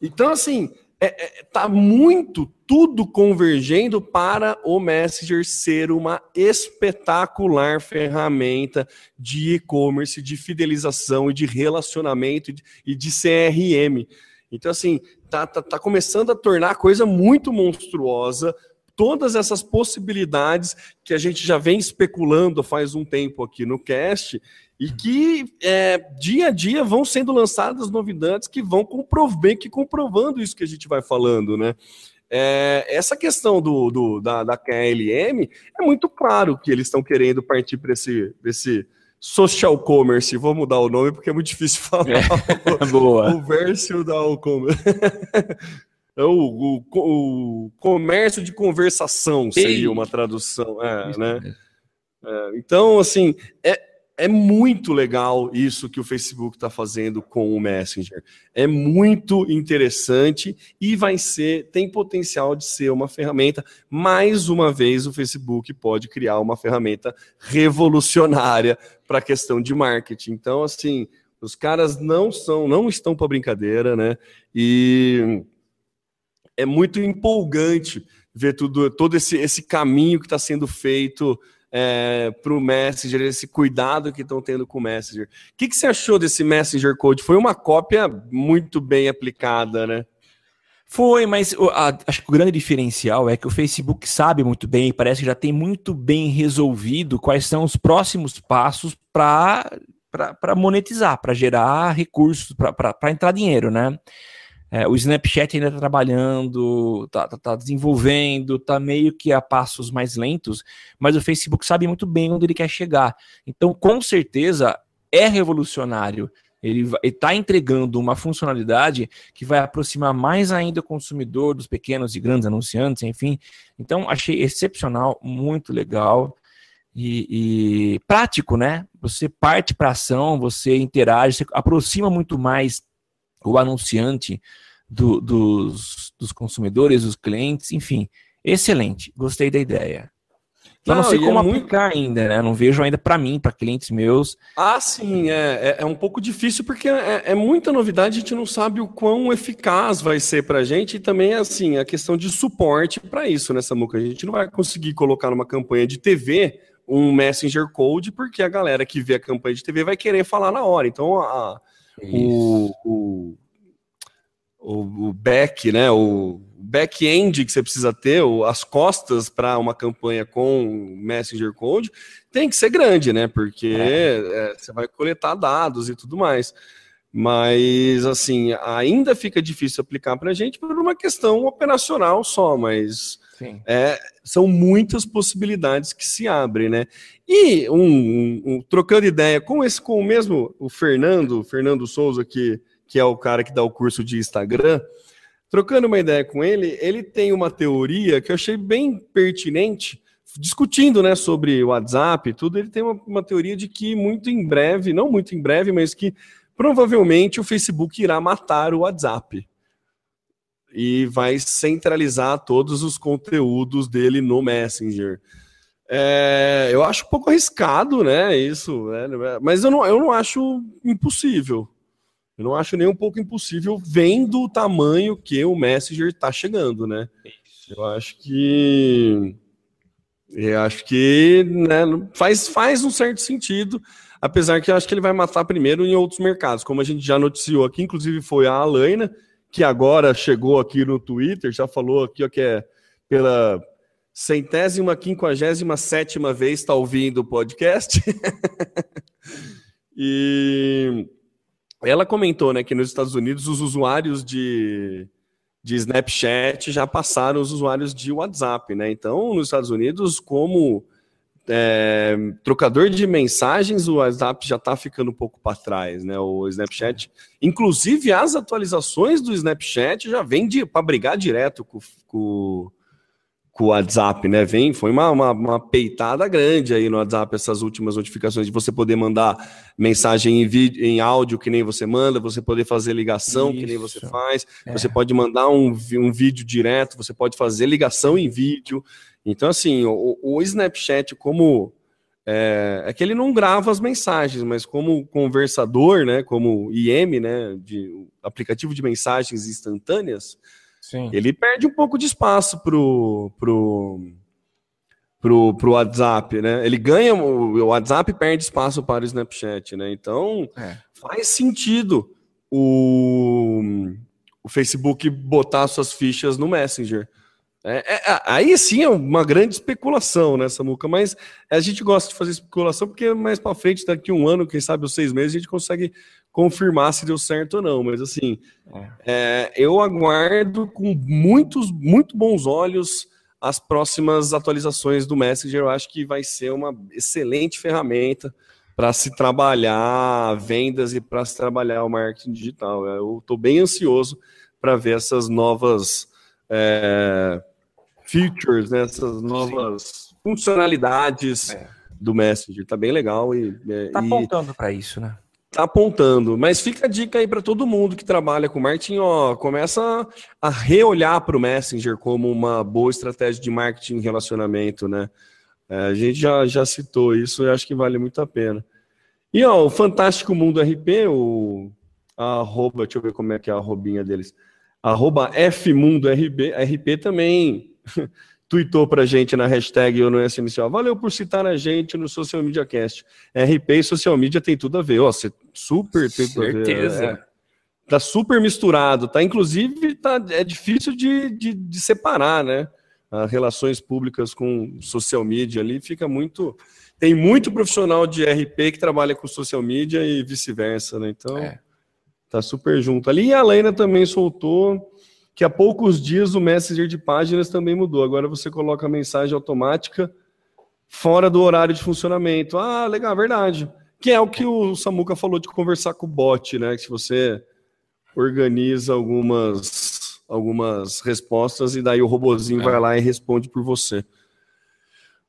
Então, assim, é, é, tá muito tudo convergendo para o Messenger ser uma espetacular ferramenta de e-commerce, de fidelização e de relacionamento e de CRM. Então, assim, tá, tá, tá começando a tornar a coisa muito monstruosa. Todas essas possibilidades que a gente já vem especulando faz um tempo aqui no cast, e que é, dia a dia vão sendo lançadas novidades que vão comprovar, que comprovando isso que a gente vai falando, né? É, essa questão do, do da, da KLM é muito claro que eles estão querendo partir para esse, esse social commerce. Vou mudar o nome porque é muito difícil falar. É, boa. O verso da commerce. É o, o, o comércio de conversação seria uma tradução, é, né? É, então, assim, é, é muito legal isso que o Facebook está fazendo com o Messenger. É muito interessante e vai ser, tem potencial de ser uma ferramenta. Mais uma vez, o Facebook pode criar uma ferramenta revolucionária para a questão de marketing. Então, assim, os caras não são, não estão para brincadeira, né? E é muito empolgante ver tudo, todo esse, esse caminho que está sendo feito é, para o Messenger, esse cuidado que estão tendo com o Messenger. O que, que você achou desse Messenger Code? Foi uma cópia muito bem aplicada, né? Foi, mas a, acho que o grande diferencial é que o Facebook sabe muito bem, parece que já tem muito bem resolvido quais são os próximos passos para monetizar, para gerar recursos, para entrar dinheiro, né? É, o Snapchat ainda está trabalhando, está tá, tá desenvolvendo, está meio que a passos mais lentos, mas o Facebook sabe muito bem onde ele quer chegar. Então, com certeza, é revolucionário. Ele está entregando uma funcionalidade que vai aproximar mais ainda o consumidor dos pequenos e grandes anunciantes, enfim. Então, achei excepcional, muito legal. E, e prático, né? Você parte para ação, você interage, você aproxima muito mais o anunciante do, dos, dos consumidores, dos clientes, enfim, excelente, gostei da ideia. Não, não sei como é aplicar muito... ainda, né? Não vejo ainda para mim, para clientes meus. Ah, sim, é, é, é, um pouco difícil porque é, é, muita novidade, a gente não sabe o quão eficaz vai ser para a gente e também, assim, a questão de suporte para isso, né, Samuca? A gente não vai conseguir colocar numa campanha de TV um Messenger Code porque a galera que vê a campanha de TV vai querer falar na hora. Então, a, o, o, o, o back, né, o back-end que você precisa ter, as costas para uma campanha com Messenger Code, tem que ser grande, né? Porque é. É, você vai coletar dados e tudo mais. Mas, assim, ainda fica difícil aplicar para a gente por uma questão operacional só, mas é, são muitas possibilidades que se abrem, né? E um, um, um, trocando ideia com esse, com o mesmo o Fernando, Fernando Souza, que, que é o cara que dá o curso de Instagram, trocando uma ideia com ele, ele tem uma teoria que eu achei bem pertinente, discutindo né, sobre o WhatsApp e tudo, ele tem uma, uma teoria de que muito em breve, não muito em breve, mas que provavelmente o Facebook irá matar o WhatsApp e vai centralizar todos os conteúdos dele no Messenger. É, eu acho um pouco arriscado, né? Isso, né? mas eu não, eu não acho impossível. Eu não acho nem um pouco impossível, vendo o tamanho que o Messenger está chegando, né? Eu acho que. Eu acho que né, faz, faz um certo sentido, apesar que eu acho que ele vai matar primeiro em outros mercados, como a gente já noticiou aqui, inclusive foi a Alaina, que agora chegou aqui no Twitter, já falou aqui ó, que é pela centésima, quinquagésima sétima vez está ouvindo o podcast. e ela comentou né, que nos Estados Unidos os usuários de, de Snapchat já passaram os usuários de WhatsApp. Né? Então, nos Estados Unidos, como é, trocador de mensagens, o WhatsApp já está ficando um pouco para trás, né? O Snapchat, inclusive as atualizações do Snapchat já vem para brigar direto com, com, com, o WhatsApp, né? Vem, foi uma, uma, uma, peitada grande aí no WhatsApp essas últimas notificações de você poder mandar mensagem em vídeo, em áudio que nem você manda, você poder fazer ligação Isso. que nem você faz, é. você pode mandar um, um vídeo direto, você pode fazer ligação em vídeo. Então, assim, o, o Snapchat, como. É, é, que ele não grava as mensagens, mas como conversador, né, como IM, né, de aplicativo de mensagens instantâneas, Sim. ele perde um pouco de espaço pro, pro, pro, pro WhatsApp, né? Ele ganha, o WhatsApp perde espaço para o Snapchat, né? Então, é. faz sentido o, o Facebook botar suas fichas no Messenger. É, é, aí sim é uma grande especulação, né, Samuca? Mas a gente gosta de fazer especulação porque mais para frente, daqui um ano, quem sabe os seis meses, a gente consegue confirmar se deu certo ou não. Mas assim, é. é, eu aguardo com muitos, muito bons olhos as próximas atualizações do Messenger. Eu acho que vai ser uma excelente ferramenta para se trabalhar vendas e para se trabalhar o marketing digital. Eu estou bem ansioso para ver essas novas é, features, né, essas novas funcionalidades É. do Messenger. Tá bem legal e, é, Tá e apontando para isso, né? tá apontando. Mas fica a dica aí para todo mundo que trabalha com marketing, ó, começa a reolhar para o Messenger como uma boa estratégia de marketing e relacionamento, né? É, a gente já, já citou isso e acho que vale muito a pena. E ó, o Fantástico Mundo RP, o a arroba, deixa eu ver como é que é a arrobinha deles. Arroba FMundoRP, RP também tweetou pra gente na hashtag eu não é inicial. Valeu por citar a gente no Social Media Cast. RP e social media tem tudo a ver. Ó, você super tem tudo a ver. Certeza. É. Tá super misturado, tá? Inclusive, tá, é difícil de, de, de separar, né? As relações públicas com social media ali fica muito. Tem muito profissional de RP que trabalha com social media e vice-versa, né? Então, É. tá super junto ali. E a Lena também soltou que há poucos dias o Messenger de páginas também mudou. Agora você coloca a mensagem automática fora do horário de funcionamento. Ah, legal, verdade. Que é o que o Samuca falou de conversar com o bot, né? Que você organiza algumas, algumas respostas e daí o robozinho É. vai lá e responde por você.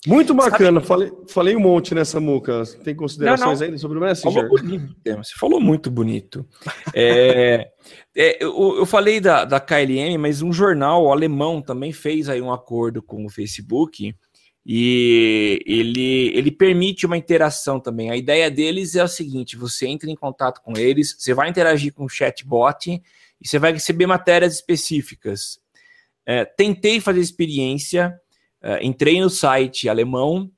Muito bacana. Falei, falei um monte nessa Muca. Tem considerações Não, não. ainda sobre o Falou Messenger? bonito, Temo, você falou muito bonito. É, é, eu, eu falei da, da KLM, mas um jornal alemão também fez aí um acordo com o Facebook e ele, ele permite uma interação também. A ideia deles é o seguinte: você entra em contato com eles, você vai interagir com o chatbot e você vai receber matérias específicas. É, tentei fazer experiência, é, entrei no site alemão,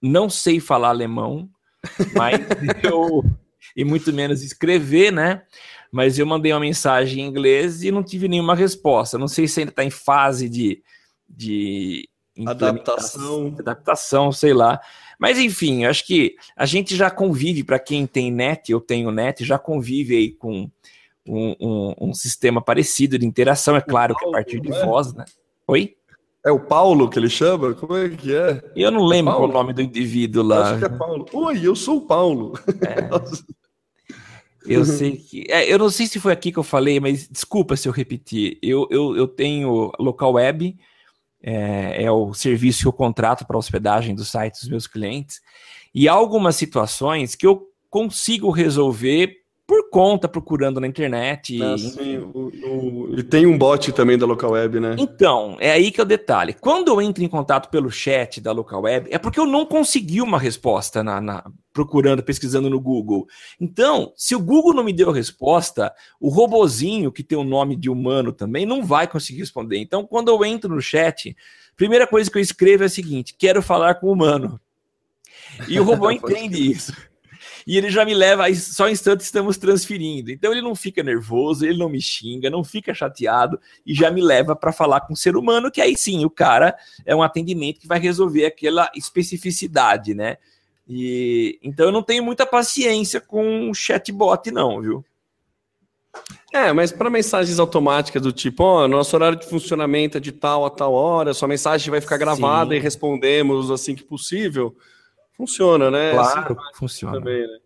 não sei falar alemão, mas eu. E muito menos escrever, né? Mas eu mandei uma mensagem em inglês e não tive nenhuma resposta. Não sei se ainda está em fase de, de Adaptação. adaptação, sei lá. Mas enfim, acho que a gente já convive, para quem tem net, eu tenho net, já convive aí com um, um- um sistema parecido de interação, é claro que a partir de é? voz, né? Oi? É o Paulo que ele chama? Como é que é? Eu não lembro qual Paulo? o nome do indivíduo lá. Acho que é Paulo. Oi, eu sou o Paulo. Eu sei que. é, eu não sei se foi aqui que eu falei, mas desculpa se eu repetir. Eu, eu, eu tenho local web, é, é o serviço que eu contrato para hospedagem do site dos meus clientes, e há algumas situações que eu consigo resolver conta, procurando na internet. Ah, sim, o- o- e tem um bot também da local web, né? Então, é aí que é o detalhe. Quando eu entro em contato pelo chat da local web, é porque eu não consegui uma resposta na, na- procurando, pesquisando no Google. Então, se o Google não me deu a resposta, o robozinho, que tem o nome de humano também, não vai conseguir responder. Então, quando eu entro no chat, primeira coisa que eu escrevo é a seguinte: quero falar com o humano. E o robô entende isso. E ele já me leva, aí só um instante estamos transferindo. Então ele não fica nervoso, ele não me xinga, não fica chateado e já me leva para falar com o ser humano, que aí sim, o cara é um atendimento que vai resolver aquela especificidade, né? E então eu não tenho muita paciência com o chatbot não, viu? É, mas para mensagens automáticas do tipo, ó, nosso horário de funcionamento é de tal a tal hora, sua mensagem vai ficar gravada Sim. e respondemos assim que possível, funciona, né? Claro, Assim funciona. também, né?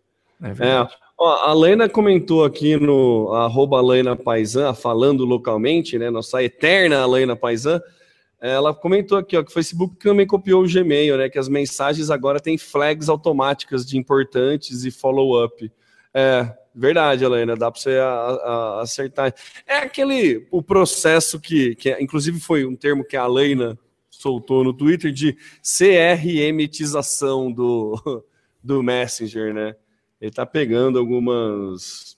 É verdade. Ó, a Lena comentou aqui no arroba Lena Paisan, falando localmente, né? Nossa eterna Lena Paisan. Ela comentou aqui ó, que o Facebook também copiou o Gmail, né? Que as mensagens agora têm flags automáticas de importantes e follow-up. É, verdade, Helena, dá para você a- a- acertar. É aquele o processo que, que é- inclusive foi um termo que a Helena soltou no Twitter de CRMtização do, do Messenger, né? Ele está pegando algumas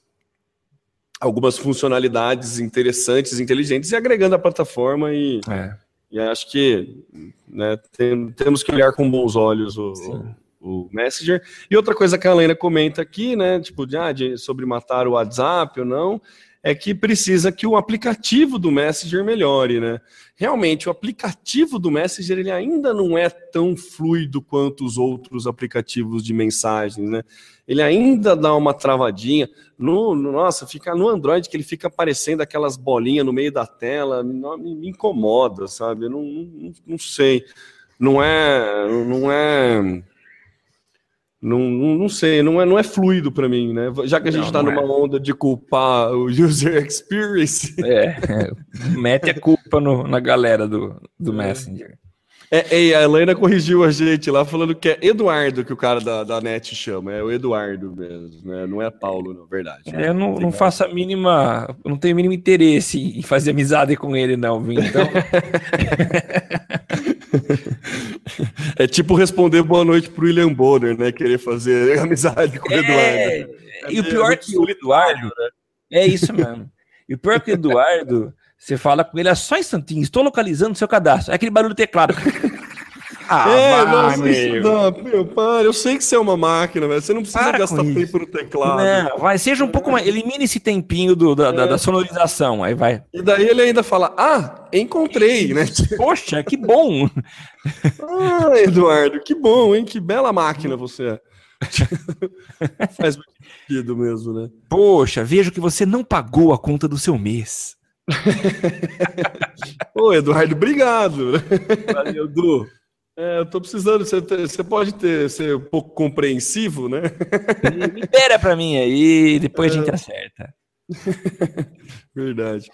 algumas funcionalidades interessantes, inteligentes e agregando à plataforma e, É. e acho que né, tem- temos que olhar com bons olhos o, Sim. o, o Messenger. E outra coisa que a Helena comenta aqui, né, tipo, de, ah, de- sobre matar o WhatsApp ou não, é que precisa que o aplicativo do Messenger melhore, né? Realmente, o aplicativo do Messenger ele ainda não é tão fluido quanto os outros aplicativos de mensagens, né? Ele ainda dá uma travadinha. No, no- nossa, fica no Android que ele fica aparecendo aquelas bolinhas no meio da tela, me, me- incomoda, sabe? Eu não, não, não sei. Não é, não é Não, não, não sei, não é, não é fluido para mim, né? Já que a gente está numa é. onda de culpar o user experience. É, mete a culpa no- na galera do, do Messenger. É, ei, a Helena corrigiu a gente lá falando que é Eduardo que o cara da, da net chama. É o Eduardo mesmo, né? Não é Paulo, não, verdade. É, Eu não, não faço a mínima. Não tenho o mínimo interesse em fazer amizade com ele, não, viu? Então, É tipo responder boa noite pro William Bonner, né? Querer fazer amizade com o Eduardo. É, e o pior é que o Eduardo. É isso mesmo. E o pior é que o Eduardo, você fala com ele, é só instantinho, estou localizando seu cadastro. É aquele barulho do teclado. Ah, é, vai, nossa, meu. meu, para. Eu sei que você é uma máquina, velho. Você não precisa Para gastar tempo no teclado. Não, vai, seja um pouco mais. Elimine esse tempinho do, da, da- da sonorização. Aí vai. E daí ele ainda fala: Ah, encontrei, né? Poxa, que bom! Ah, Eduardo, que bom, hein? Que bela máquina você é. Faz muito sentido mesmo, né? Poxa, vejo que você não pagou a conta do seu mês. Ô, Eduardo, obrigado. Valeu, Du. É, eu tô precisando. Você, você pode ter, ser um pouco compreensivo, né? Libera pra mim aí, depois a gente acerta. Verdade.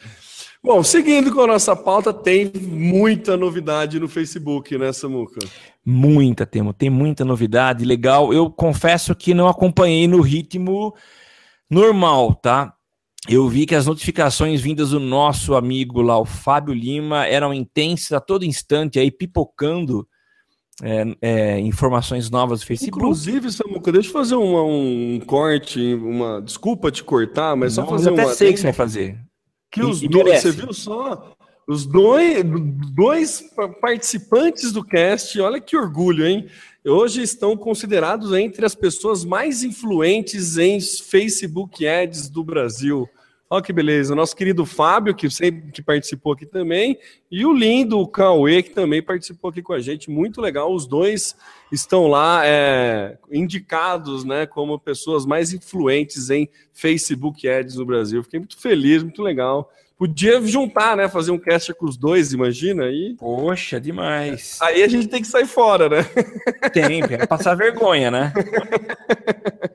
Bom, seguindo com a nossa pauta, tem muita novidade no Facebook, né, Samuca? Muita, Temo, tem muita novidade, legal. Eu confesso que não acompanhei no ritmo normal, tá? Eu vi que as notificações vindas do nosso amigo lá, o Fábio Lima, eram intensas a todo instante, aí pipocando é, é, informações novas do Facebook. Inclusive, Samuca, deixa eu fazer uma- um corte, uma desculpa te cortar, mas Não, só mas fazer eu até uma. sei que você vai fazer. que E- os e dois, merece. você viu só? Os dois, dois pa- participantes do cast, olha que orgulho, hein? Hoje estão considerados entre as pessoas mais influentes em Facebook Ads do Brasil. Olha que beleza. Nosso querido Fábio, que sempre que participou aqui também, e o lindo o Cauê, que também participou aqui com a gente. Muito legal. Os dois estão lá é, indicados né, como pessoas mais influentes em Facebook Ads no Brasil. Fiquei muito feliz, muito legal. Podia juntar, né? Fazer um cast com os dois, imagina? E Poxa, demais. aí a gente tem que sair fora, né? Tem, é passar vergonha, né?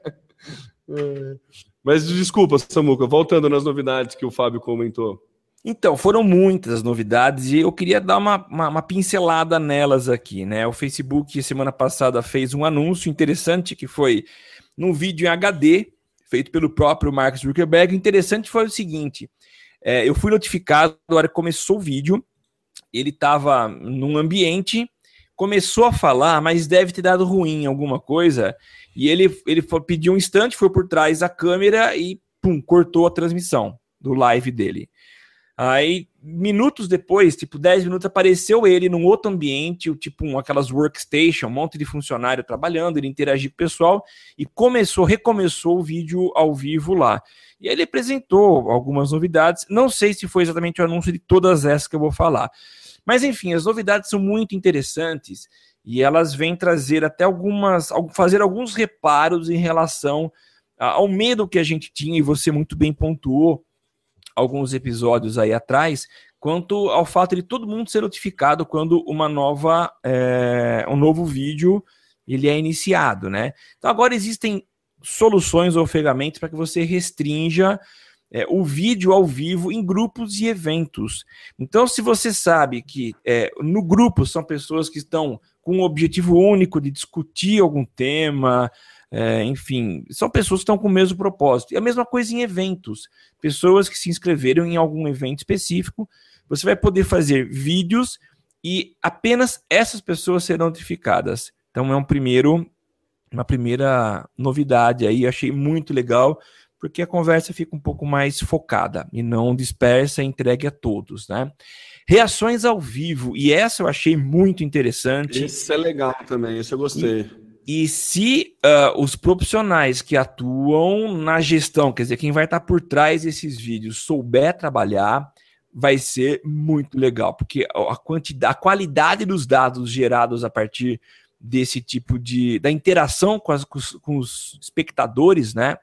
Mas desculpa, Samuca, voltando nas novidades que o Fábio comentou. Então, foram muitas as novidades e eu queria dar uma, uma, uma pincelada nelas aqui, né? O Facebook, semana passada, fez um anúncio interessante que foi num vídeo em HD, feito pelo próprio Mark Zuckerberg. O interessante foi o seguinte: é, eu fui notificado na hora que começou o vídeo, ele estava num ambiente, começou a falar, mas deve ter dado ruim alguma coisa, e ele, ele pediu um instante, foi por trás da câmera e pum, cortou a transmissão do live dele. Aí, minutos depois, tipo 10 minutos, apareceu ele num outro ambiente, tipo um, aquelas workstation, um monte de funcionário trabalhando, ele interagiu com o pessoal e começou, recomeçou o vídeo ao vivo lá. E aí ele apresentou algumas novidades. Não sei se foi exatamente o anúncio de todas essas que eu vou falar. Mas enfim, as novidades são muito interessantes e elas vêm trazer até algumas, al- fazer alguns reparos em relação ao medo que a gente tinha, e você muito bem pontuou alguns episódios aí atrás, quanto ao fato de todo mundo ser notificado quando uma nova, é, um novo vídeo ele é iniciado, né? Então agora existem soluções ou ferramentas para que você restrinja é, o vídeo ao vivo em grupos e eventos. Então, se você sabe que é, no grupo são pessoas que estão com um objetivo único de discutir algum tema, é, enfim, são pessoas que estão com o mesmo propósito. E a mesma coisa em eventos. Pessoas que se inscreveram em algum evento específico, você vai poder fazer vídeos e apenas essas pessoas serão notificadas. Então é um primeiro, uma primeira novidade aí, achei muito legal, porque a conversa fica um pouco mais focada e não dispersa e entregue a todos, né? Reações ao vivo, e essa eu achei muito interessante. Esse é legal também, esse eu gostei. E se ah, os profissionais que atuam na gestão, quer dizer, quem vai estar por trás desses vídeos, souber trabalhar, vai ser muito legal, porque a, quantidade, a qualidade dos dados gerados a partir desse tipo de da interação com, as, com, os, com os espectadores, né,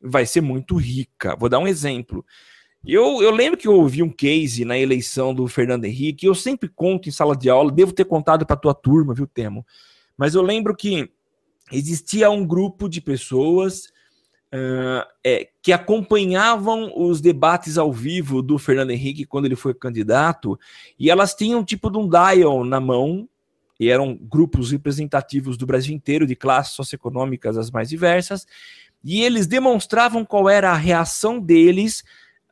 vai ser muito rica. Vou dar um exemplo. Eu, eu lembro que eu ouvi um case na eleição do Fernando Henrique, eu sempre conto em sala de aula, devo ter contado para tua turma, viu, Temo? Mas eu lembro que existia um grupo de pessoas uh, é, que acompanhavam os debates ao vivo do Fernando Henrique quando ele foi candidato, e elas tinham tipo de um dial na mão, e eram grupos representativos do Brasil inteiro, de classes socioeconômicas as mais diversas, e eles demonstravam qual era a reação deles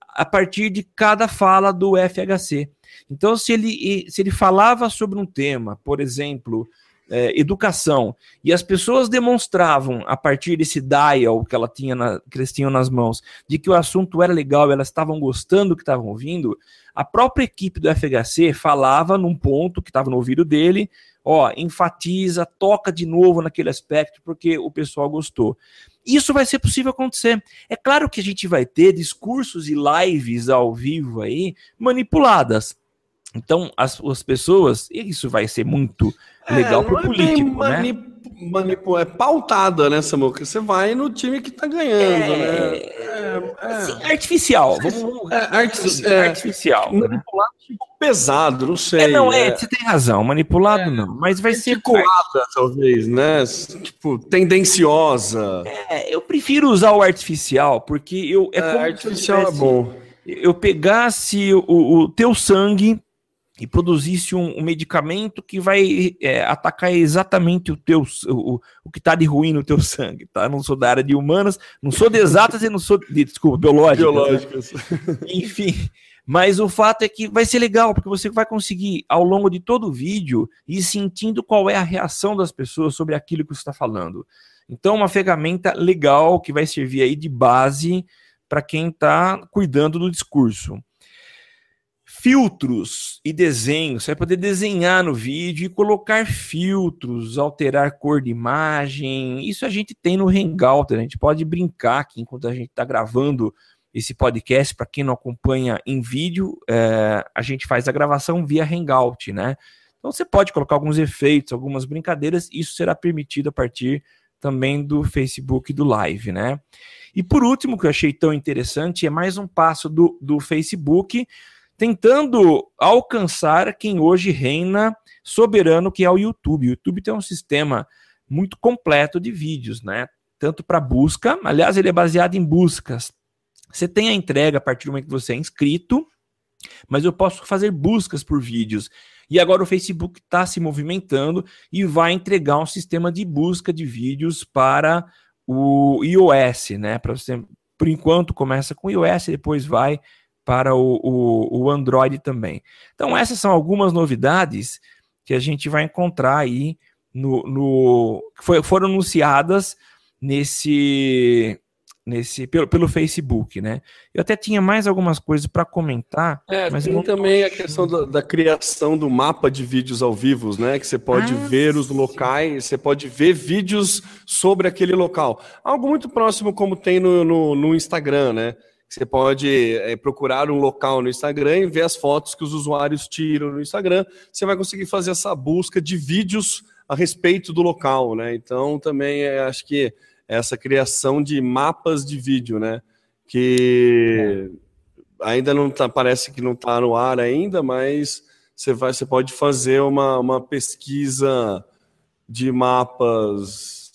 a partir de cada fala do FHC. Então, se ele, se ele falava sobre um tema, por exemplo, é, educação, e as pessoas demonstravam, a partir desse dial que, ela tinha na, que eles tinham nas mãos, de que o assunto era legal, elas estavam gostando do que estavam ouvindo, a própria equipe do FHC falava num ponto que estava no ouvido dele, ó, enfatiza, toca de novo naquele aspecto, porque o pessoal gostou. Isso vai ser possível acontecer. É claro que a gente vai ter discursos e lives ao vivo aí manipuladas. Então, as, as pessoas, e isso vai ser muito é, legal para o é político, né? Manip manipula, é pautada, né, Samuca? Você vai no time que tá ganhando, é, né? É, é. Assim, artificial. Vamos, é, arti é, artificial. Né? Manipulado tipo pesado, não sei. É, não, é, você tem razão. Manipulado não, mas vai ser. Articulada, talvez, né? Tipo, tendenciosa. É, eu prefiro usar o artificial, porque eu. É, artificial tivesse, é bom. Eu pegasse o, o teu sangue e produzisse um, um medicamento que vai é, atacar exatamente o teu o, o que está de ruim no teu sangue, tá? Não sou da área de humanas, não sou de exatas e não sou de, desculpa, biológicas. Biológicas. Né? Enfim, mas o fato é que vai ser legal, porque você vai conseguir, ao longo de todo o vídeo, ir sentindo qual é a reação das pessoas sobre aquilo que você está falando. Então, uma ferramenta legal que vai servir aí de base para quem está cuidando do discurso filtros e desenhos. Você vai poder desenhar no vídeo e colocar filtros, alterar cor de imagem. Isso a gente tem no Hangout. Né? A gente pode brincar aqui enquanto a gente está gravando esse podcast. Para quem não acompanha em vídeo, é, a gente faz a gravação via Hangout, né? Então você pode colocar alguns efeitos, algumas brincadeiras. Isso será permitido a partir também do Facebook do Live, né? E por último, que eu achei tão interessante, é mais um passo do, do Facebook tentando alcançar quem hoje reina soberano, que é o YouTube. O YouTube tem um sistema muito completo de vídeos, né? Tanto para busca, aliás, ele é baseado em buscas. Você tem a entrega a partir do momento que você é inscrito, mas eu posso fazer buscas por vídeos. E agora o Facebook está se movimentando e vai entregar um sistema de busca de vídeos para o iOS, né? Para você, por enquanto começa com o iOS, depois vai para o, o, o Android também. Então, essas são algumas novidades que a gente vai encontrar aí no, no foi, foram anunciadas nesse nesse pelo, pelo Facebook, né? Eu até tinha mais algumas coisas para comentar. É, mas tem também a questão da, da, criação do mapa de vídeos ao vivo, né? Que você pode ah, ver os locais, você pode ver vídeos sobre aquele local. Algo muito próximo como tem no, no, no Instagram, né? Você pode é, procurar um local no Instagram e ver as fotos que os usuários tiram no Instagram. Você vai conseguir fazer essa busca de vídeos a respeito do local, né? Então, também é, acho que essa criação de mapas de vídeo, né? Que é. ainda não tá, parece que não está no ar ainda, mas você, vai, você pode fazer uma, uma pesquisa de mapas.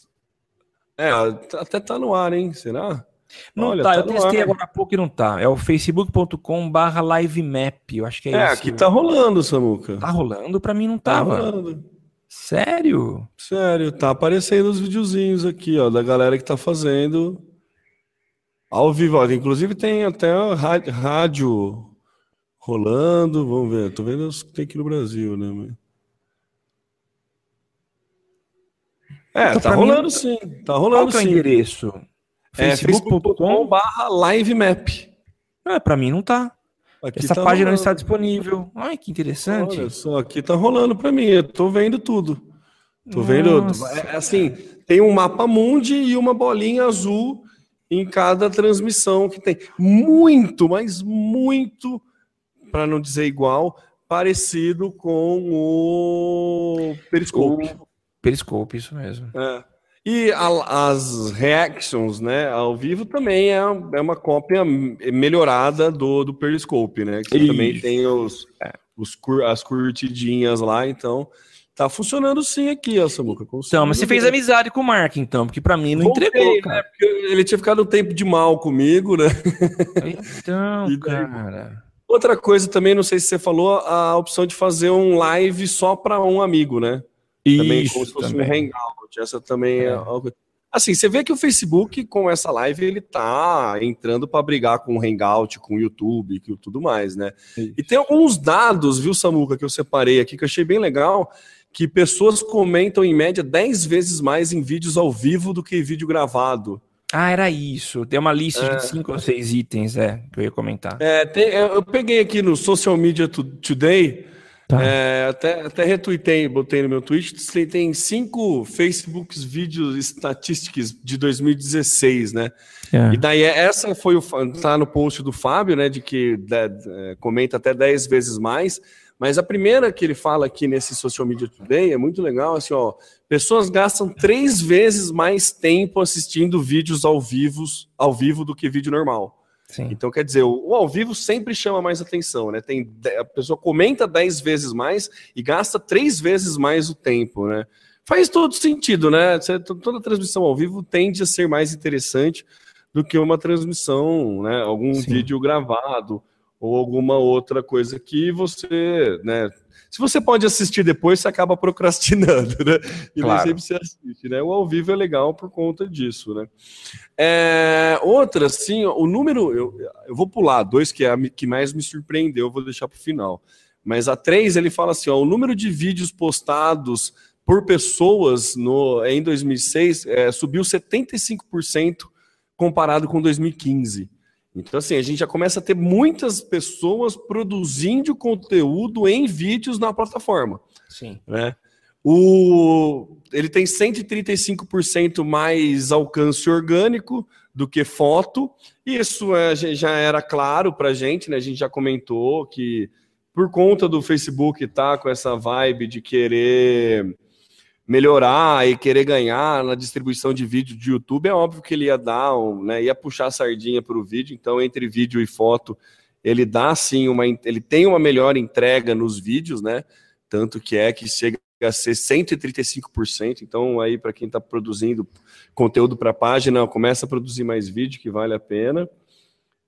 É, até está no ar, hein? Será? Não Olha, tá, tá eu testei ar. agora há pouco e não tá. É o facebook.com barra livemap, eu acho que é, é isso. É, aqui tá rolando, Samuca. Tá rolando? Pra mim não tava. Tá rolando. Sério? Sério, tá aparecendo os videozinhos aqui, ó, da galera que tá fazendo ao vivo. Ó. Inclusive tem até rádio rolando, vamos ver, tô vendo os que tem aqui no Brasil, né? É, então, tá rolando mim, sim, tá rolando Qual sim. É o endereço? É facebook.com barra livemap. É, para mim não tá. Aqui Essa tá página rolando. não está disponível. Ai, que interessante. Olha só, aqui tá rolando para mim. Eu tô vendo tudo. Tô Nossa. vendo. É, assim, tem um mapa mundi e uma bolinha azul em cada transmissão que tem. Muito, mas muito, para não dizer igual, parecido com o Periscope. O Periscope, isso mesmo. É. E a, as reactions, né, ao vivo também é, é uma cópia melhorada do, do Periscope, né? Que também tem os, é. os, as curtidinhas lá, então tá funcionando sim aqui, ó, Samuca. Então, mas você fez amizade com o Mark, então, porque pra mim não Voltei, entregou, né? cara. Porque ele tinha ficado um tempo de mal comigo, né? Então, daí- cara. Outra coisa também, não sei se você falou, a opção de fazer um live só para um amigo, né? Também Isso como se fosse também. um hangout. Essa também é. É. algo. Assim, você vê que o Facebook, com essa live, ele tá entrando para brigar com o Hangout, com o YouTube e tudo mais, né? E tem alguns dados, viu, Samuca, que eu separei aqui, que eu achei bem legal, que pessoas comentam em média 10 vezes mais em vídeos ao vivo do que em vídeo gravado. Ah, era isso. Tem uma lista É. de cinco ou seis itens, é, que eu ia comentar. É, tem- eu peguei aqui no Social Media To- Today, Tá. é, até, até retuitei, botei no meu tweet, tem, tem cinco Facebooks vídeos estatísticas de 2016, né? É. E daí é- essa foi o tá no post do Fábio, né, de que de- é, comenta até 10 vezes mais, mas a primeira que ele fala aqui nesse Social Media Today é muito legal, assim, ó, pessoas gastam três vezes mais tempo assistindo vídeos ao vivo, ao vivo do que vídeo normal. Sim. Então, quer dizer, o, o ao vivo sempre chama mais atenção, né? Tem, a pessoa comenta 10 vezes mais e gasta três vezes mais o tempo, né? Faz todo sentido, né? Você- Toda transmissão ao vivo tende a ser mais interessante do que uma transmissão, né? Algum Sim. vídeo gravado ou alguma outra coisa que você, né? Se você pode assistir depois, você acaba procrastinando, né? E nem Claro. sempre você assiste, né? O ao vivo é legal por conta disso, né? É, outra, assim, ó, o número, eu, eu vou pular, dois que é a que mais me surpreendeu, eu vou deixar para o final. Mas a três, ele fala assim, ó, o número de vídeos postados por pessoas no, em 2006 é, subiu 75% comparado com 2015. Então, assim, a gente já começa a ter muitas pessoas produzindo conteúdo em vídeos na plataforma Sim. né? O, ele tem 135% mais alcance orgânico do que foto. Isso é, já- já era claro para a gente, né? A gente já comentou que por conta do Facebook tá com essa vibe de querer melhorar e querer ganhar na distribuição de vídeo de YouTube, é óbvio que ele ia dar, né, ia puxar a sardinha para o vídeo. Então, entre vídeo e foto, ele dá sim uma, ele tem uma melhor entrega nos vídeos, né? Tanto que é que chega a ser 135%. Então, aí, para quem está produzindo conteúdo para a página, começa a produzir mais vídeo, que vale a pena.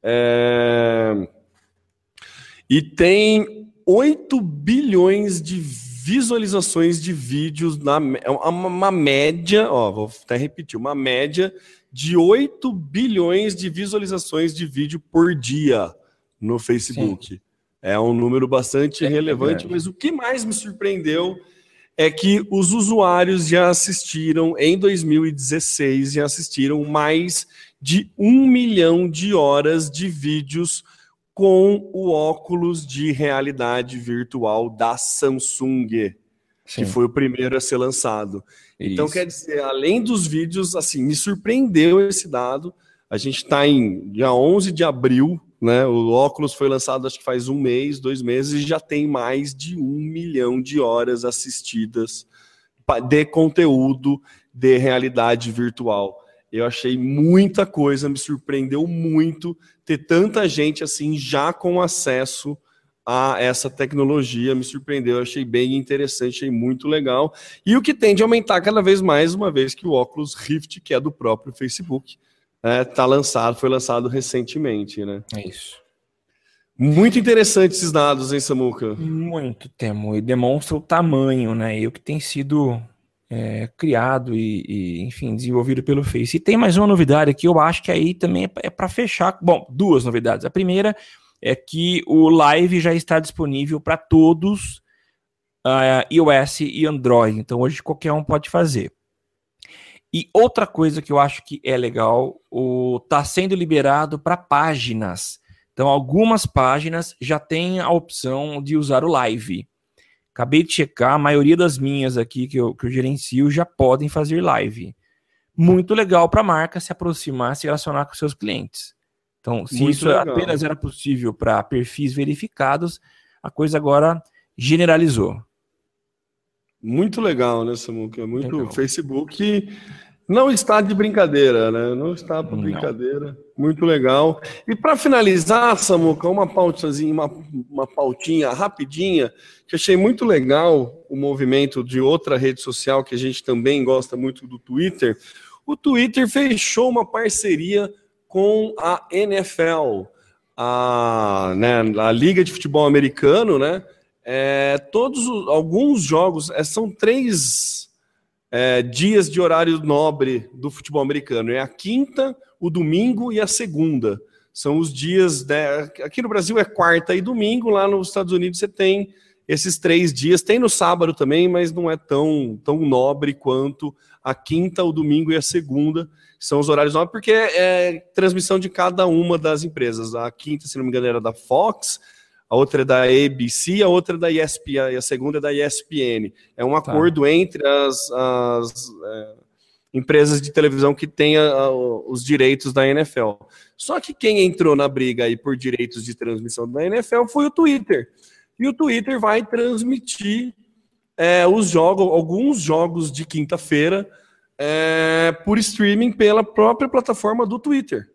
É, E tem 8 bilhões de visualizações de vídeos, na... é uma, uma média, ó, vou até repetir, uma média de 8 bilhões de visualizações de vídeo por dia no Facebook. É um número bastante É relevante, mas o que mais me surpreendeu é que os usuários já assistiram em 2016 já assistiram mais de um milhão de horas de vídeos com o óculos de realidade virtual da Samsung, que Sim. foi o primeiro a ser lançado. Então, Isso. quer dizer, além dos vídeos, assim, me surpreendeu esse dado. A gente está em dia 11 de abril, né? O óculos foi lançado acho que faz um mês, dois meses, e já tem mais de um milhão de horas assistidas de conteúdo de realidade virtual. Eu achei muita coisa, me surpreendeu muito ter tanta gente assim já com acesso a essa tecnologia, me surpreendeu, eu achei bem interessante, achei muito legal. E o que tende a aumentar cada vez mais, uma vez que o óculos Rift, que é do próprio Facebook, está lançado, foi lançado recentemente, né? É isso. Muito interessante esses dados, hein, Samuca? Muito temo. E demonstra o tamanho, né? E o que tem sido é, criado e, e, enfim, desenvolvido pelo Face. E tem mais uma novidade que eu acho que aí também é para fechar. Bom, duas novidades. A primeira é que o Live já está disponível para todos uh, iOS e Android. Então hoje qualquer um pode fazer. E outra coisa que eu acho que é legal, o tá sendo liberado para páginas. Então, algumas páginas já têm a opção de usar o live. Acabei de checar, a maioria das minhas aqui que eu, que eu gerencio já podem fazer live. Muito legal para a marca se aproximar, se relacionar com seus clientes. Então, se Muito isso legal. apenas era possível para perfis verificados, a coisa agora generalizou. Muito legal, né, Samuca? Muito Legal. Facebook Não está de brincadeira, né? Não está para Não. brincadeira. Muito legal. E para finalizar, Samuca, uma pautazinha, uma, uma pautinha rapidinha, que achei muito legal o movimento de outra rede social que a gente também gosta muito do Twitter. O Twitter fechou uma parceria com a NFL, a, né, a Liga de Futebol Americano, né? É, todos os- alguns jogos, é, são três é, dias de horário nobre do futebol americano. É a quinta, o domingo e a segunda. São os dias. né, aqui no Brasil é quarta e domingo, lá nos Estados Unidos você tem esses três dias. Tem no sábado também, mas não é tão, tão nobre quanto a quinta, o domingo e a segunda. São os horários nobres, porque é, transmissão de cada uma das empresas. A quinta, se não me engano, era da Fox, a outra é da ABC, a outra é da ESPN, a segunda é da ESPN. É um acordo entre as, as, é, empresas de televisão que têm os direitos da NFL. Só que quem entrou na briga aí por direitos de transmissão da NFL foi o Twitter. E o Twitter vai transmitir é, os jogos, alguns jogos de quinta-feira é, por streaming pela própria plataforma do Twitter.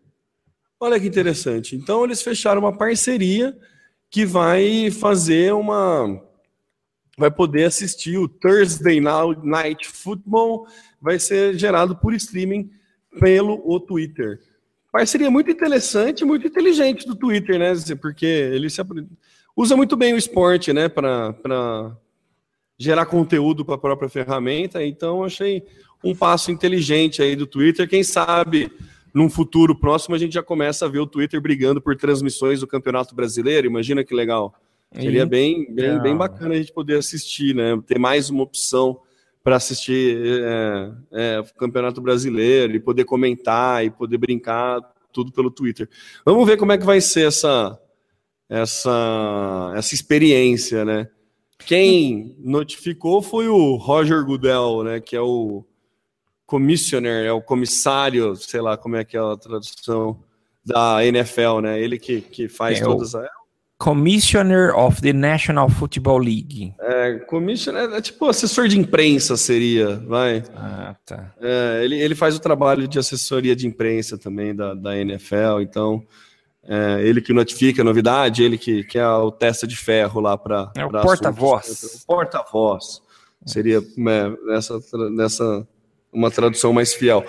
Olha que interessante. Então eles fecharam uma parceria que vai fazer uma. Vai poder assistir o Thursday Night Football, vai ser gerado por streaming pelo o Twitter. Parceria muito interessante, muito inteligente do Twitter, né? Porque ele se usa muito bem o esporte, né? Para gerar conteúdo para a própria ferramenta. Então, achei um passo inteligente aí do Twitter. Quem sabe num futuro próximo a gente já começa a ver o Twitter brigando por transmissões do Campeonato Brasileiro. Imagina que legal. Seria bem, bem, bem bacana a gente poder assistir, né? Ter mais uma opção para assistir é, é, o Campeonato Brasileiro e poder comentar e poder brincar tudo pelo Twitter. Vamos ver como é que vai ser essa essa essa experiência, né? Quem notificou foi o Roger Goodell, né? Que é o commissioner, é o comissário, sei lá como é que é a tradução da NFL, né? Ele que, que faz É, todas as Commissioner of the National Football League. É, commissioner, é tipo assessor de imprensa seria, vai. Ah, tá. É, ele, ele faz o trabalho de assessoria de imprensa também da, da NFL, então é, ele que notifica a novidade, ele que, que é o testa de ferro lá para. É o porta-voz. Porta-voz. Seria né, nessa, nessa uma tradução mais fiel.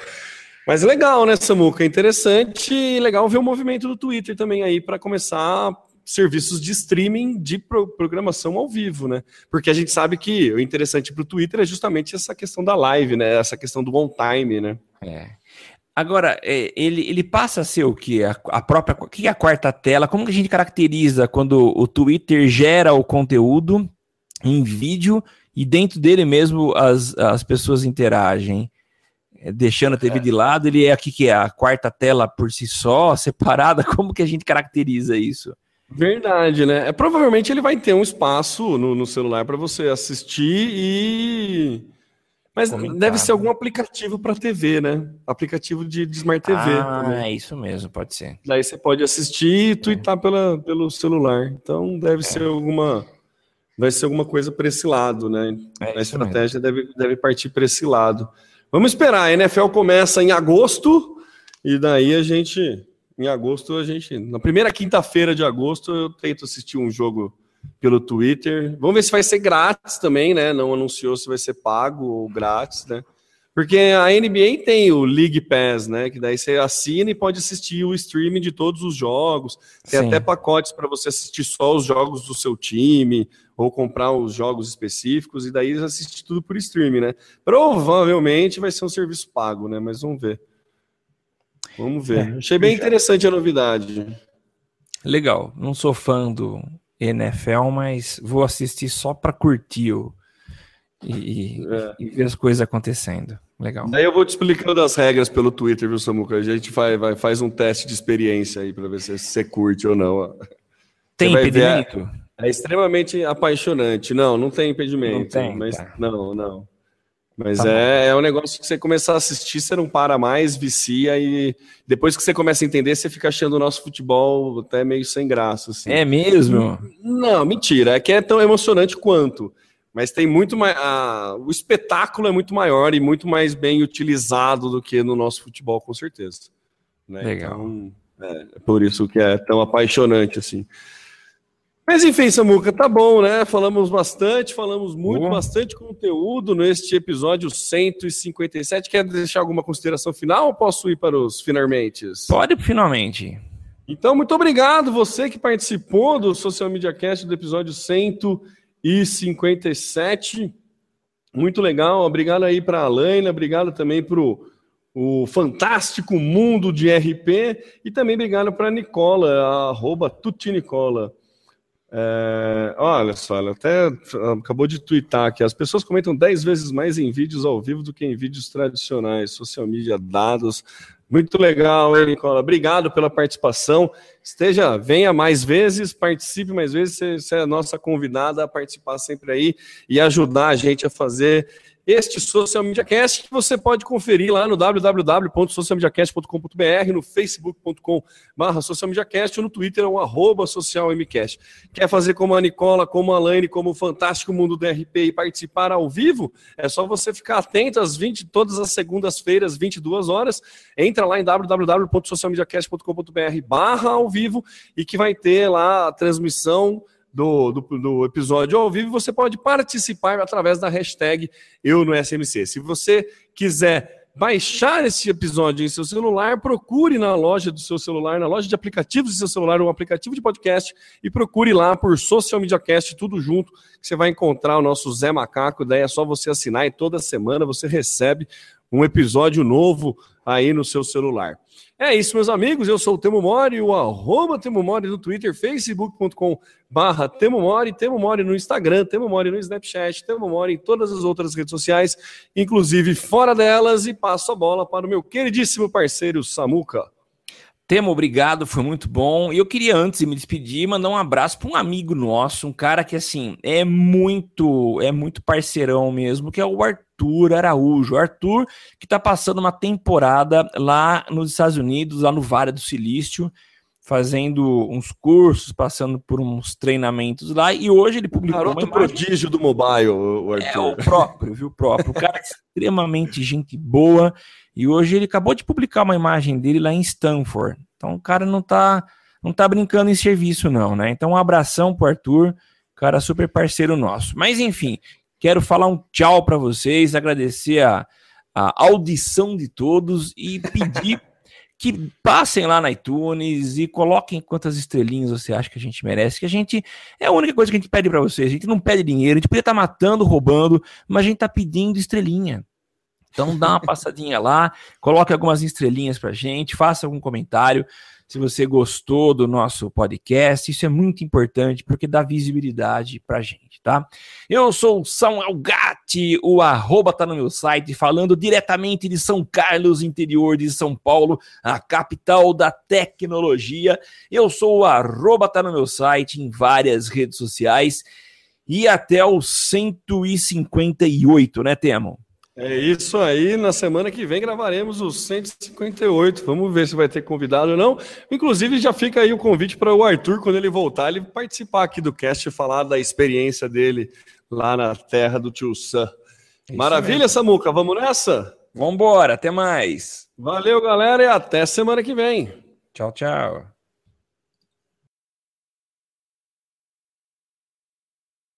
Mas legal, né, Samuca? Interessante e legal ver o movimento do Twitter também aí para começar serviços de streaming de pro- programação ao vivo, né? Porque a gente sabe que o interessante para o Twitter é justamente essa questão da live, né? Essa questão do on time, né? É. Agora, é, ele, ele passa a ser o que? A, a própria. O que é a quarta tela? Como que a gente caracteriza quando o Twitter gera o conteúdo em vídeo e dentro dele mesmo as, as pessoas interagem? É, deixando a TV de lado, ele é aqui que é a quarta tela por si só, separada. Como que a gente caracteriza isso? Verdade, né? É, provavelmente ele vai ter um espaço no, no celular para você assistir e. Mas Comentar, deve ser né? algum aplicativo para TV, né? Aplicativo de, de Smart TV ah, também. é isso mesmo, pode ser. Daí você pode assistir e tweetar pela, pelo celular. Então deve ser alguma. Vai ser alguma coisa para esse lado, né? É A estratégia deve, deve partir para esse lado. Vamos esperar. A NFL começa em agosto e daí a gente. Em agosto a gente. Na primeira quinta-feira de agosto eu tento assistir um jogo pelo Twitter. Vamos ver se vai ser grátis também, né? Não anunciou se vai ser pago ou grátis, né? Porque a NBA tem o League Pass, né? Que daí você assina e pode assistir o streaming de todos os jogos. Tem Sim. até pacotes para você assistir só os jogos do seu time ou comprar os jogos específicos e daí assistir tudo por streaming, né? Provavelmente vai ser um serviço pago, né? Mas vamos ver. Vamos ver. É, Achei bem interessante a novidade. Legal. Não sou fã do NFL, mas vou assistir só para curtir o, e, É. e ver as coisas acontecendo. Legal. Daí eu vou te explicando as regras pelo Twitter, viu, Samuca? A gente vai, vai, faz um teste de experiência aí para ver se você curte ou não. Tem ver impedimento? É extremamente apaixonante. Não, não tem impedimento. Não tem, mas tá. não, não. Mas Tá é, é um negócio que você começar a assistir, você não para mais, vicia e depois que você começa a entender, você fica achando o nosso futebol até meio sem graça. Assim. É mesmo? Não, mentira. É que é tão emocionante quanto. Mas tem muito mais. a- o espetáculo é muito maior e muito mais bem utilizado do que no nosso futebol, com certeza. né? Legal. Então, é, é por isso que é tão apaixonante assim. Mas enfim, Samuca, tá bom, né? Falamos bastante, falamos muito, Boa. bastante conteúdo neste episódio 157. Quer deixar alguma consideração final ou posso ir para os finalmente? Pode finalmente. Então, muito obrigado você que participou do Social Media Cast do episódio 157. Muito legal. Obrigado aí para a Alaina, obrigado também para o fantástico mundo de RP e também obrigado para a Nicola, arroba Tutinicola. É, olha só, ela até acabou de twittar aqui. As pessoas comentam 10 vezes mais em vídeos ao vivo do que em vídeos tradicionais. Social media, dados. Muito legal, hein, Nicola? Obrigado pela participação. Esteja, venha mais vezes, participe mais vezes. Você, você é a nossa convidada a participar sempre aí e ajudar a gente a fazer este Social Media Cast que você pode conferir lá no www.socialmediacast.com.br, no facebook.com barra socialmediacast ou no Twitter, o arroba socialmcast. Quer fazer como a Nicola, como a Laine, como o Fantástico Mundo do RP e participar ao vivo? É só você ficar atento às 20, todas as segundas-feiras, 22 horas. Entra lá em www.socialmediacast.com.br barra ao vivo e que vai ter lá a transmissão do, do, do episódio ao vivo. Você pode participar através da hashtag Eu no SMC. Se você quiser baixar esse episódio em seu celular, procure na loja do seu celular, na loja de aplicativos do seu celular, um aplicativo de podcast, e procure lá por Social Media Cast, tudo junto, que você vai encontrar o nosso Zé Macaco. Daí é só você assinar e toda semana você recebe um episódio novo aí no seu celular. É isso, meus amigos. Eu sou o Temo Mori, o arroba Temo Mori no Twitter, facebook.com barra Temo Mori, Temo Mori no Instagram, Temo Mori no Snapchat, Temo Mori em todas as outras redes sociais, inclusive fora delas, e passo a bola para o meu queridíssimo parceiro Samuca. Temo, obrigado, foi muito bom. E eu queria, antes de me despedir, mandar um abraço para um amigo nosso, um cara que, assim, é muito, é muito parceirão mesmo, que é o Arthur Araújo. O Arthur, que tá passando uma temporada lá nos Estados Unidos, lá no Vale do Silício, fazendo uns cursos, passando por uns treinamentos lá, e hoje ele publicou Garoto imagem... prodígio do mobile, o É Arthur. o próprio, viu? O próprio. O cara é extremamente gente boa. E hoje ele acabou de publicar uma imagem dele lá em Stanford. Então o cara não tá, não tá brincando em serviço, não, né? Então um abração pro Arthur, cara super parceiro nosso. Mas enfim, quero falar um tchau para vocês, agradecer a, a audição de todos e pedir que passem lá na iTunes e coloquem quantas estrelinhas você acha que a gente merece, que a gente é a única coisa que a gente pede para vocês. A gente não pede dinheiro, a gente podia estar matando, roubando, mas a gente tá pedindo estrelinha. Então dá uma passadinha lá, coloque algumas estrelinhas pra gente, faça algum comentário se você gostou do nosso podcast. Isso é muito importante porque dá visibilidade pra gente, tá? Eu sou o Samuel Gatti, o arroba tá no meu site, falando diretamente de São Carlos, interior de São Paulo, a capital da tecnologia. Eu sou o arroba tá no meu site em várias redes sociais e até o 158, né, Temo? É isso aí. Na semana que vem gravaremos os 158. Vamos ver se vai ter convidado ou não. Inclusive, já fica aí o convite para o Arthur, quando ele voltar, ele participar aqui do cast e falar da experiência dele lá na terra do tio Sam. É Maravilha, Samuca. Vamos nessa? Vambora, até mais. Valeu, galera, e até semana que vem. Tchau, tchau.